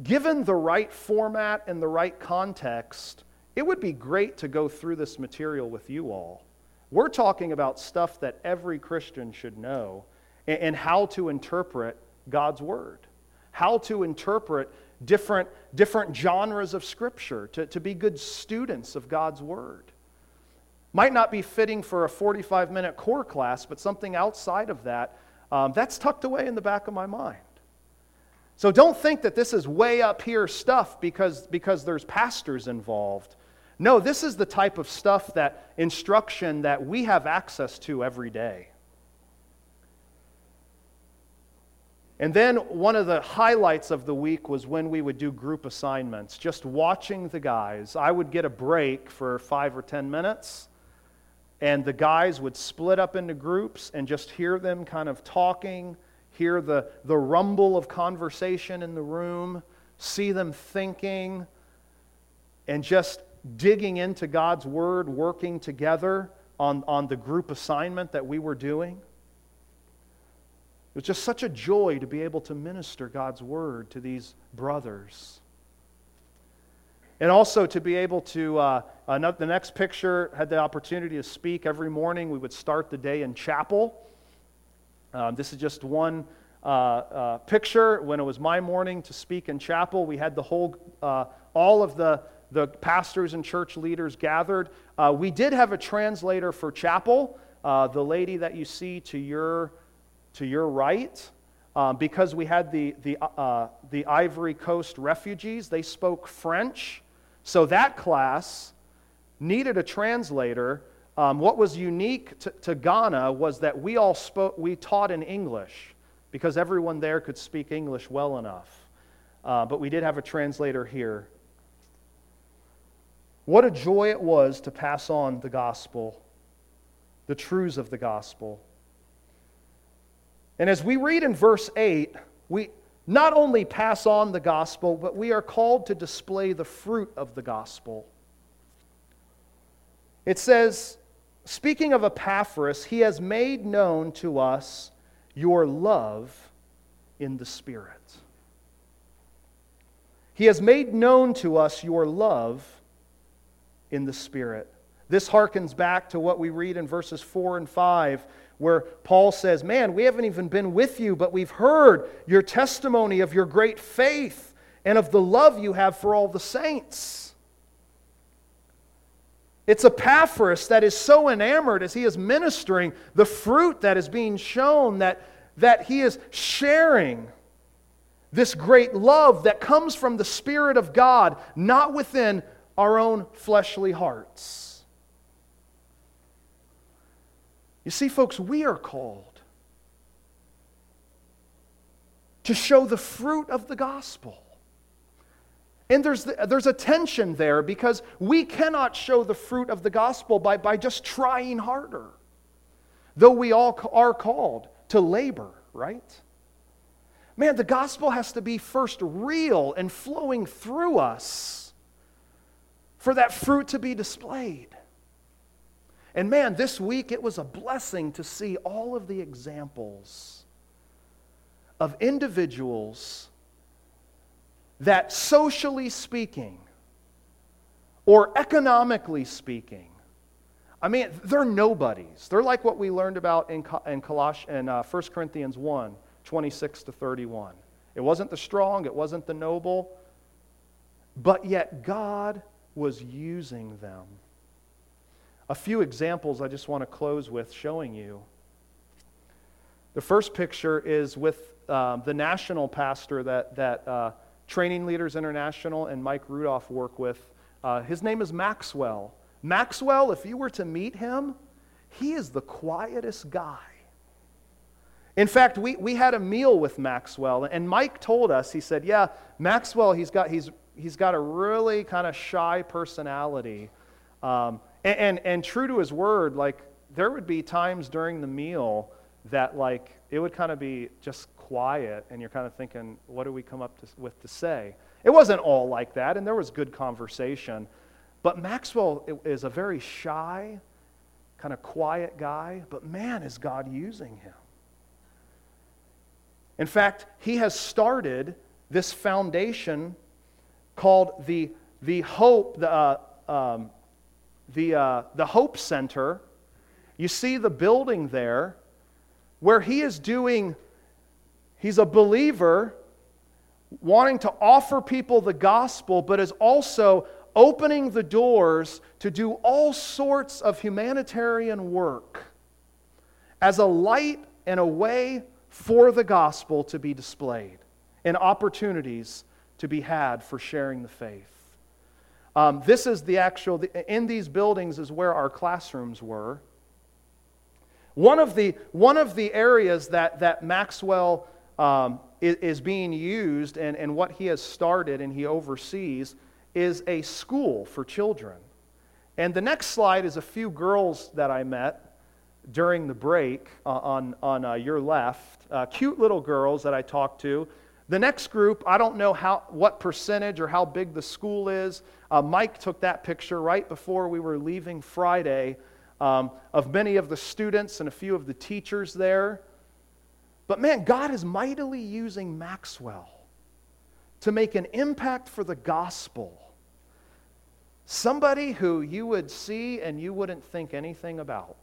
A: given the right format and the right context, it would be great to go through this material with you all. We're talking about stuff that every Christian should know and, how to interpret God's Word, how to interpret different, different genres of Scripture, to, to be good students of God's Word. Might not be fitting for a 45 minute core class, but something outside of that, um, that's tucked away in the back of my mind. So don't think that this is way up here stuff because, because there's pastors involved. No, this is the type of stuff that instruction that we have access to every day. And then one of the highlights of the week was when we would do group assignments, just watching the guys. I would get a break for five or 10 minutes, and the guys would split up into groups and just hear them kind of talking, hear the, the rumble of conversation in the room, see them thinking, and just digging into God's Word, working together on, on the group assignment that we were doing. It was just such a joy to be able to minister God's Word to these brothers. And also to be able to, uh, the next picture had the opportunity to speak every morning. We would start the day in chapel. Um, this is just one uh, uh, picture. When it was my morning to speak in chapel, we had the whole, uh, all of the the pastors and church leaders gathered. Uh, we did have a translator for chapel, uh, the lady that you see to your, to your right. Um, because we had the, the, uh, the Ivory Coast refugees, they spoke French. So that class needed a translator. Um, what was unique to, to Ghana was that we all spoke, we taught in English because everyone there could speak English well enough. uh, but we did have a translator here. What a joy it was to pass on the gospel, the truths of the gospel. And as we read in verse 8, we not only pass on the gospel, but we are called to display the fruit of the gospel. It says, speaking of Epaphras, he has made known to us your love in the Spirit. He has made known to us your love in the Spirit. This harkens back to what we read in verses 4 and 5, where Paul says, Man, we haven't even been with you, but we've heard your testimony of your great faith and of the love you have for all the saints. It's Epaphras that is so enamored as he is ministering, the fruit that is being shown, that, that he is sharing this great love that comes from the Spirit of God, not within our own fleshly hearts. You see, folks, we are called to show the fruit of the gospel. And there's, there's a tension there because we cannot show the fruit of the gospel by, by just trying harder, though we all are called to labor, right? Man, the gospel has to be first real and flowing through us for that fruit to be displayed. And man, this week it was a blessing to see all of the examples of individuals that socially speaking or economically speaking, I mean, they're nobodies. They're like what we learned about in, in, Coloss- in uh, 1 Corinthians 1 26 to 31. It wasn't the strong, it wasn't the noble, but yet God was using them. A few examples I just want to close with showing you. The first picture is with um, the national pastor that, that uh, Training Leaders International and Mike Rudolph work with. Uh, his name is Maxwell. Maxwell, if you were to meet him, he is the quietest guy. In fact, we, we had a meal with Maxwell, and Mike told us, he said, Yeah, Maxwell, he's got, he's, he's got a really kind of shy personality. Um, and, and, and true to his word, like, there would be times during the meal that, like, it would kind of be just quiet, and you're kind of thinking, what do we come up to, with to say? It wasn't all like that, and there was good conversation. But Maxwell is a very shy, kind of quiet guy, but man, is God using him. In fact, he has started this foundation called the, the Hope, the, uh, um, the, uh, the Hope Center. You see the building there where he is doing He's a believer wanting to offer people the gospel, but is also opening the doors to do all sorts of humanitarian work as a light and a way for the gospel to be displayed and opportunities to be had for sharing the faith. Um, this is the actual, in these buildings is where our classrooms were. One of the, one of the areas that, that Maxwell um, is, is, being used and, and what he has started and he oversees is a school for children. And the next slide is a few girls that I met during the break uh, on, on uh, your left. Uh, cute little girls that I talked to. The next group, I don't know how, what percentage or how big the school is. Uh, Mike took that picture right before we were leaving Friday um, of many of the students and a few of the teachers there. But man, God is mightily using Maxwell to make an impact for the gospel. Somebody who you would see and you wouldn't think anything about.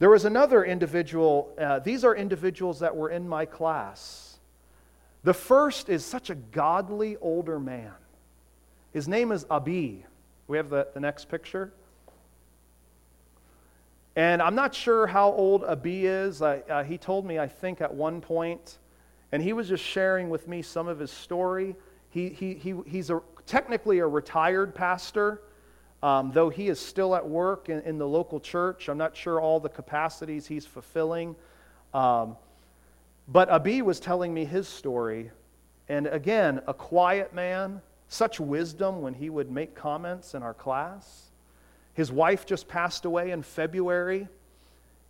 A: There was another individual, uh, these are individuals that were in my class. The first is such a godly older man. His name is Abi. We have the, the next picture. And I'm not sure how old Abi is. uh, he told me, I think, at one point, and he was just sharing with me some of his story. He, he, he, he's a, technically a retired pastor, um, though he is still at work in, in, the local church. I'm not sure all the capacities he's fulfilling. Um, But Abi was telling me his story. And again, a quiet man, such wisdom when he would make comments in our class. His wife just passed away in February,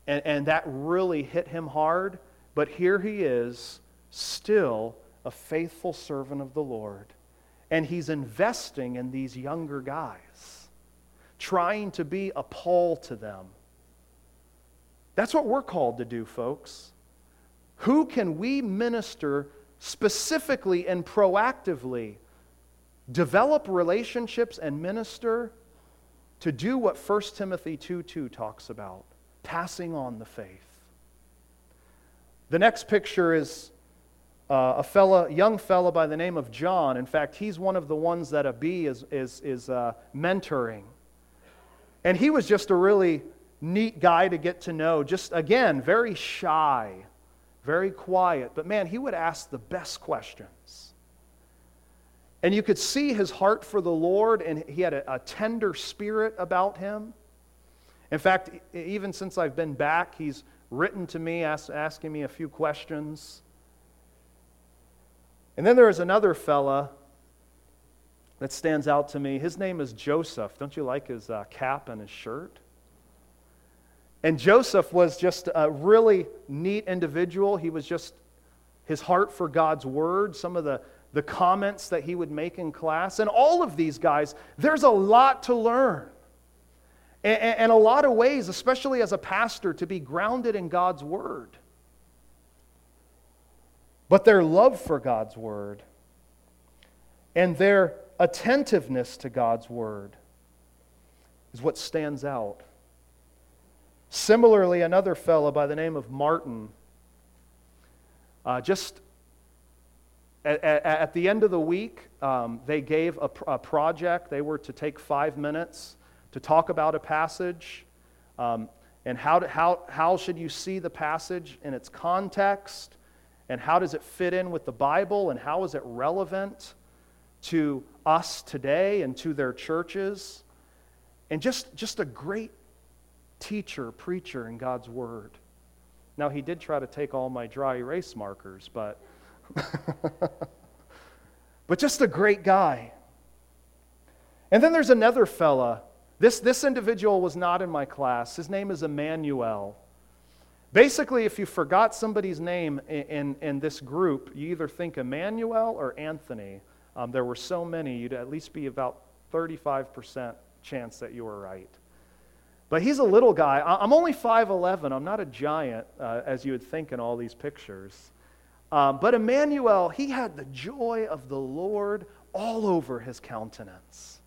A: and, and that really hit him hard. But here he is, still a faithful servant of the Lord. And he's investing in these younger guys, trying to be a Paul to them. That's what we're called to do, folks. Who can we minister specifically and proactively? Develop relationships and minister to do what 1 Timothy 2 2 talks about passing on the faith. The next picture is uh, a fella, young fella by the name of John. In fact, he's one of the ones that Abi is, is, is uh, mentoring. And he was just a really neat guy to get to know. Just, again, very shy, very quiet. But man, he would ask the best questions. And you could see his heart for the Lord, and he had a, a tender spirit about him. In fact, even since I've been back, he's written to me ask, asking me a few questions. And then there is another fella that stands out to me. His name is Joseph. Don't you like his uh, cap and his shirt? And Joseph was just a really neat individual. He was just his heart for God's word, some of the, the comments that he would make in class. And all of these guys, there's a lot to learn. And, and a lot of ways, especially as a pastor, to be grounded in God's word. But their love for God's word and their attentiveness to God's word is what stands out. Similarly, another fellow by the name of Martin, uh, just at, at, at, the end of the week, um, they gave a, a, project. They were to take five minutes to talk about a passage. Um, and how, to, how, how should you see the passage in its context? And how does it fit in with the Bible? And how is it relevant to us today and to their churches? And just, just a great teacher, preacher in God's Word. Now, he did try to take all my dry erase markers, but, but just a great guy. And then there's another fella. This, this individual was not in my class. His name is Emmanuel. Basically, if you forgot somebody's name in, in, in this group, you either think Emmanuel or Anthony. Um, there were so many, you'd at least be about 35% chance that you were right. But he's a little guy. I'm only 5'11. I'm not a giant, uh, as you would think in all these pictures. Um, but Emmanuel, he had the joy of the Lord all over his countenance.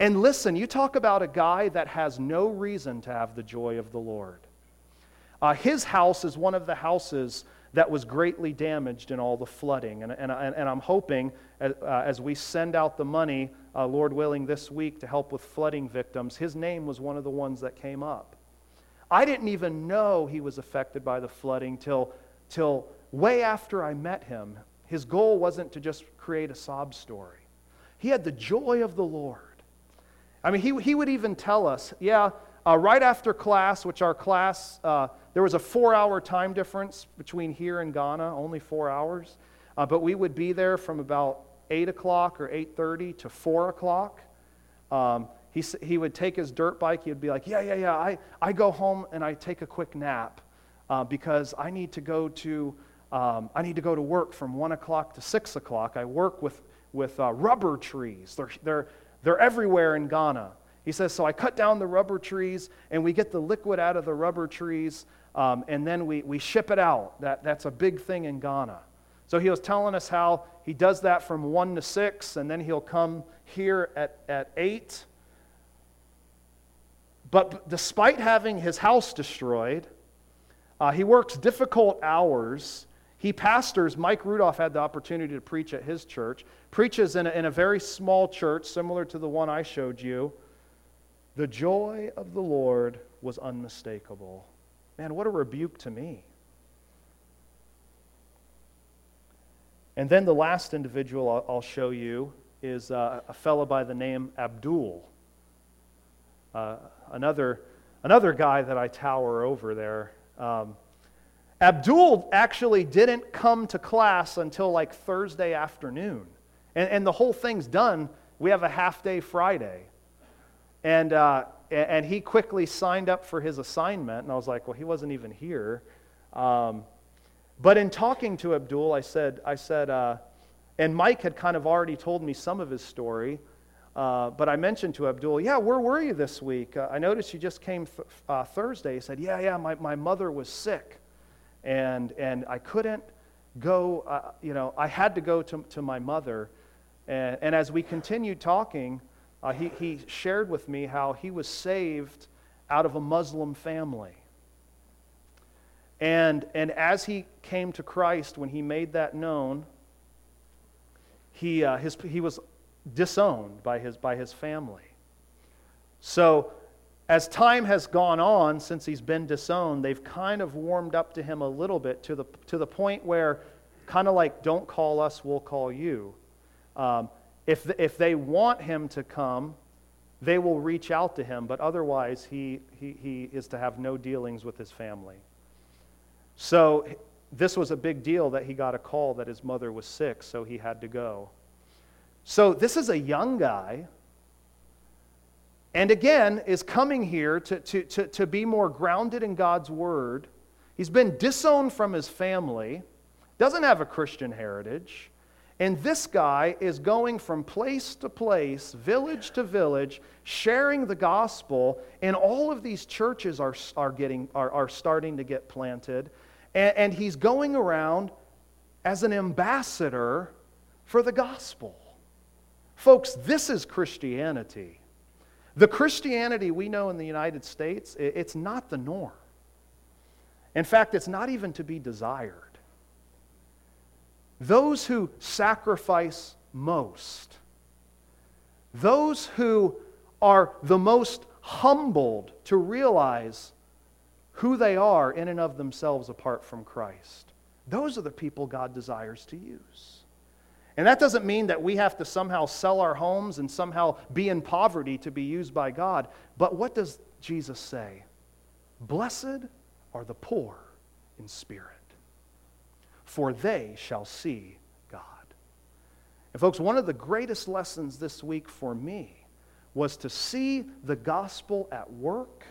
A: And listen, you talk about a guy that has no reason to have the joy of the Lord. Uh, his house is one of the houses that was greatly damaged in all the flooding. And, and, and I'm hoping as, uh, as we send out the money, uh, Lord willing, this week to help with flooding victims, his name was one of the ones that came up. I didn't even know he was affected by the flooding till, till way after I met him. His goal wasn't to just create a sob story, he had the joy of the Lord. I mean, he, he would even tell us, yeah, uh, right after class, which our class, uh, there was a four hour time difference between here and Ghana, only four hours. Uh, but we would be there from about 8 o'clock or 8.30 to 4 o'clock. Um, he, he would take his dirt bike. He would be like, yeah, yeah, yeah, I, I go home and I take a quick nap uh, because I need to go to, um, I need to go to work from 1 o'clock to 6 o'clock. I work with, with uh, rubber trees. They're, they're, they're everywhere in Ghana. He says, so I cut down the rubber trees and we get the liquid out of the rubber trees um, and then we, we ship it out. That, that's a big thing in Ghana. So he was telling us how he does that from 1 to 6, and then he'll come here at, at 8. But despite having his house destroyed, uh, he works difficult hours. He pastors, Mike Rudolph had the opportunity to preach at his church, preaches in a, in a very small church, similar to the one I showed you. The joy of the Lord was unmistakable. Man, what a rebuke to me. And then the last individual I'll, show you is uh, a fellow by the name Abdul. Uh, another, another guy that I tower over there. Um, Abdul actually didn't come to class until like Thursday afternoon. And, and the whole thing's done. We have a half day Friday. And, uh, and he quickly signed up for his assignment. And I was like, well, he wasn't even here. Um, but in talking to Abdul, I said, I said uh, and Mike had kind of already told me some of his story. Uh, but I mentioned to Abdul, yeah, where were you this week? Uh, I noticed you just came th- uh, Thursday. He said, yeah, yeah, my, my mother was sick. And, and I couldn't go, uh, you know, I had to go to, to my mother. And, and as we continued talking, uh, he, he shared with me how he was saved out of a Muslim family. And, and as he came to Christ, when he made that known, he, uh, his, he was disowned by his, by his family. So, as time has gone on since he's been disowned, they've kind of warmed up to him a little bit to the, to the point where, kind of like, don't call us, we'll call you. Um, if, if they want him to come, they will reach out to him, but otherwise, he, he, he is to have no dealings with his family. So, this was a big deal that he got a call that his mother was sick, so he had to go. So, this is a young guy, and again, is coming here to, to, to, to be more grounded in God's word. He's been disowned from his family, doesn't have a Christian heritage. And this guy is going from place to place, village to village, sharing the gospel, and all of these churches are, are, getting, are, are starting to get planted. And, and he's going around as an ambassador for the gospel. Folks, this is Christianity. The Christianity we know in the United States, it's not the norm. In fact, it's not even to be desired. Those who sacrifice most, those who are the most humbled to realize who they are in and of themselves apart from Christ, those are the people God desires to use. And that doesn't mean that we have to somehow sell our homes and somehow be in poverty to be used by God. But what does Jesus say? Blessed are the poor in spirit for they shall see God. And, folks, one of the greatest lessons this week for me was to see the gospel at work,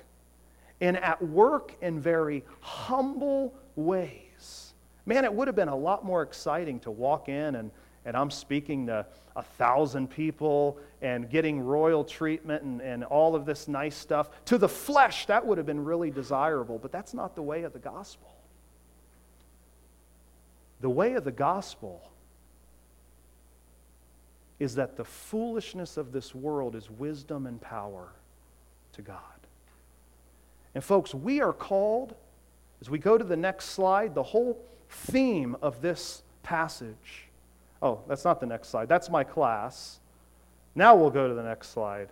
A: and at work in very humble ways. Man, it would have been a lot more exciting to walk in and, and I'm speaking to a thousand people and getting royal treatment and, and all of this nice stuff. To the flesh, that would have been really desirable, but that's not the way of the gospel. The way of the gospel is that the foolishness of this world is wisdom and power to God. And, folks, we are called, as we go to the next slide, the whole theme of this passage. Oh, that's not the next slide. That's my class. Now we'll go to the next slide.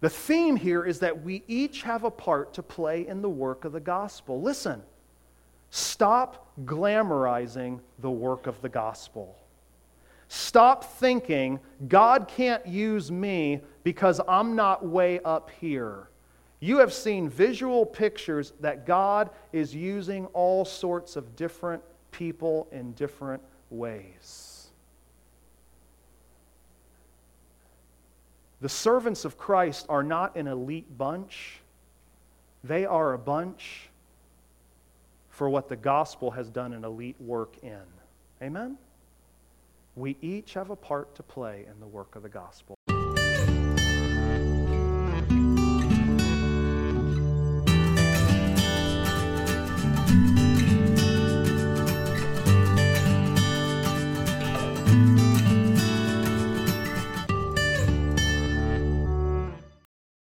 A: The theme here is that we each have a part to play in the work of the gospel. Listen, stop glamorizing the work of the gospel. Stop thinking God can't use me because I'm not way up here. You have seen visual pictures that God is using all sorts of different people in different ways. The servants of Christ are not an elite bunch, they are a bunch for what the gospel has done an elite work in. Amen? We each have a part to play in the work of the gospel.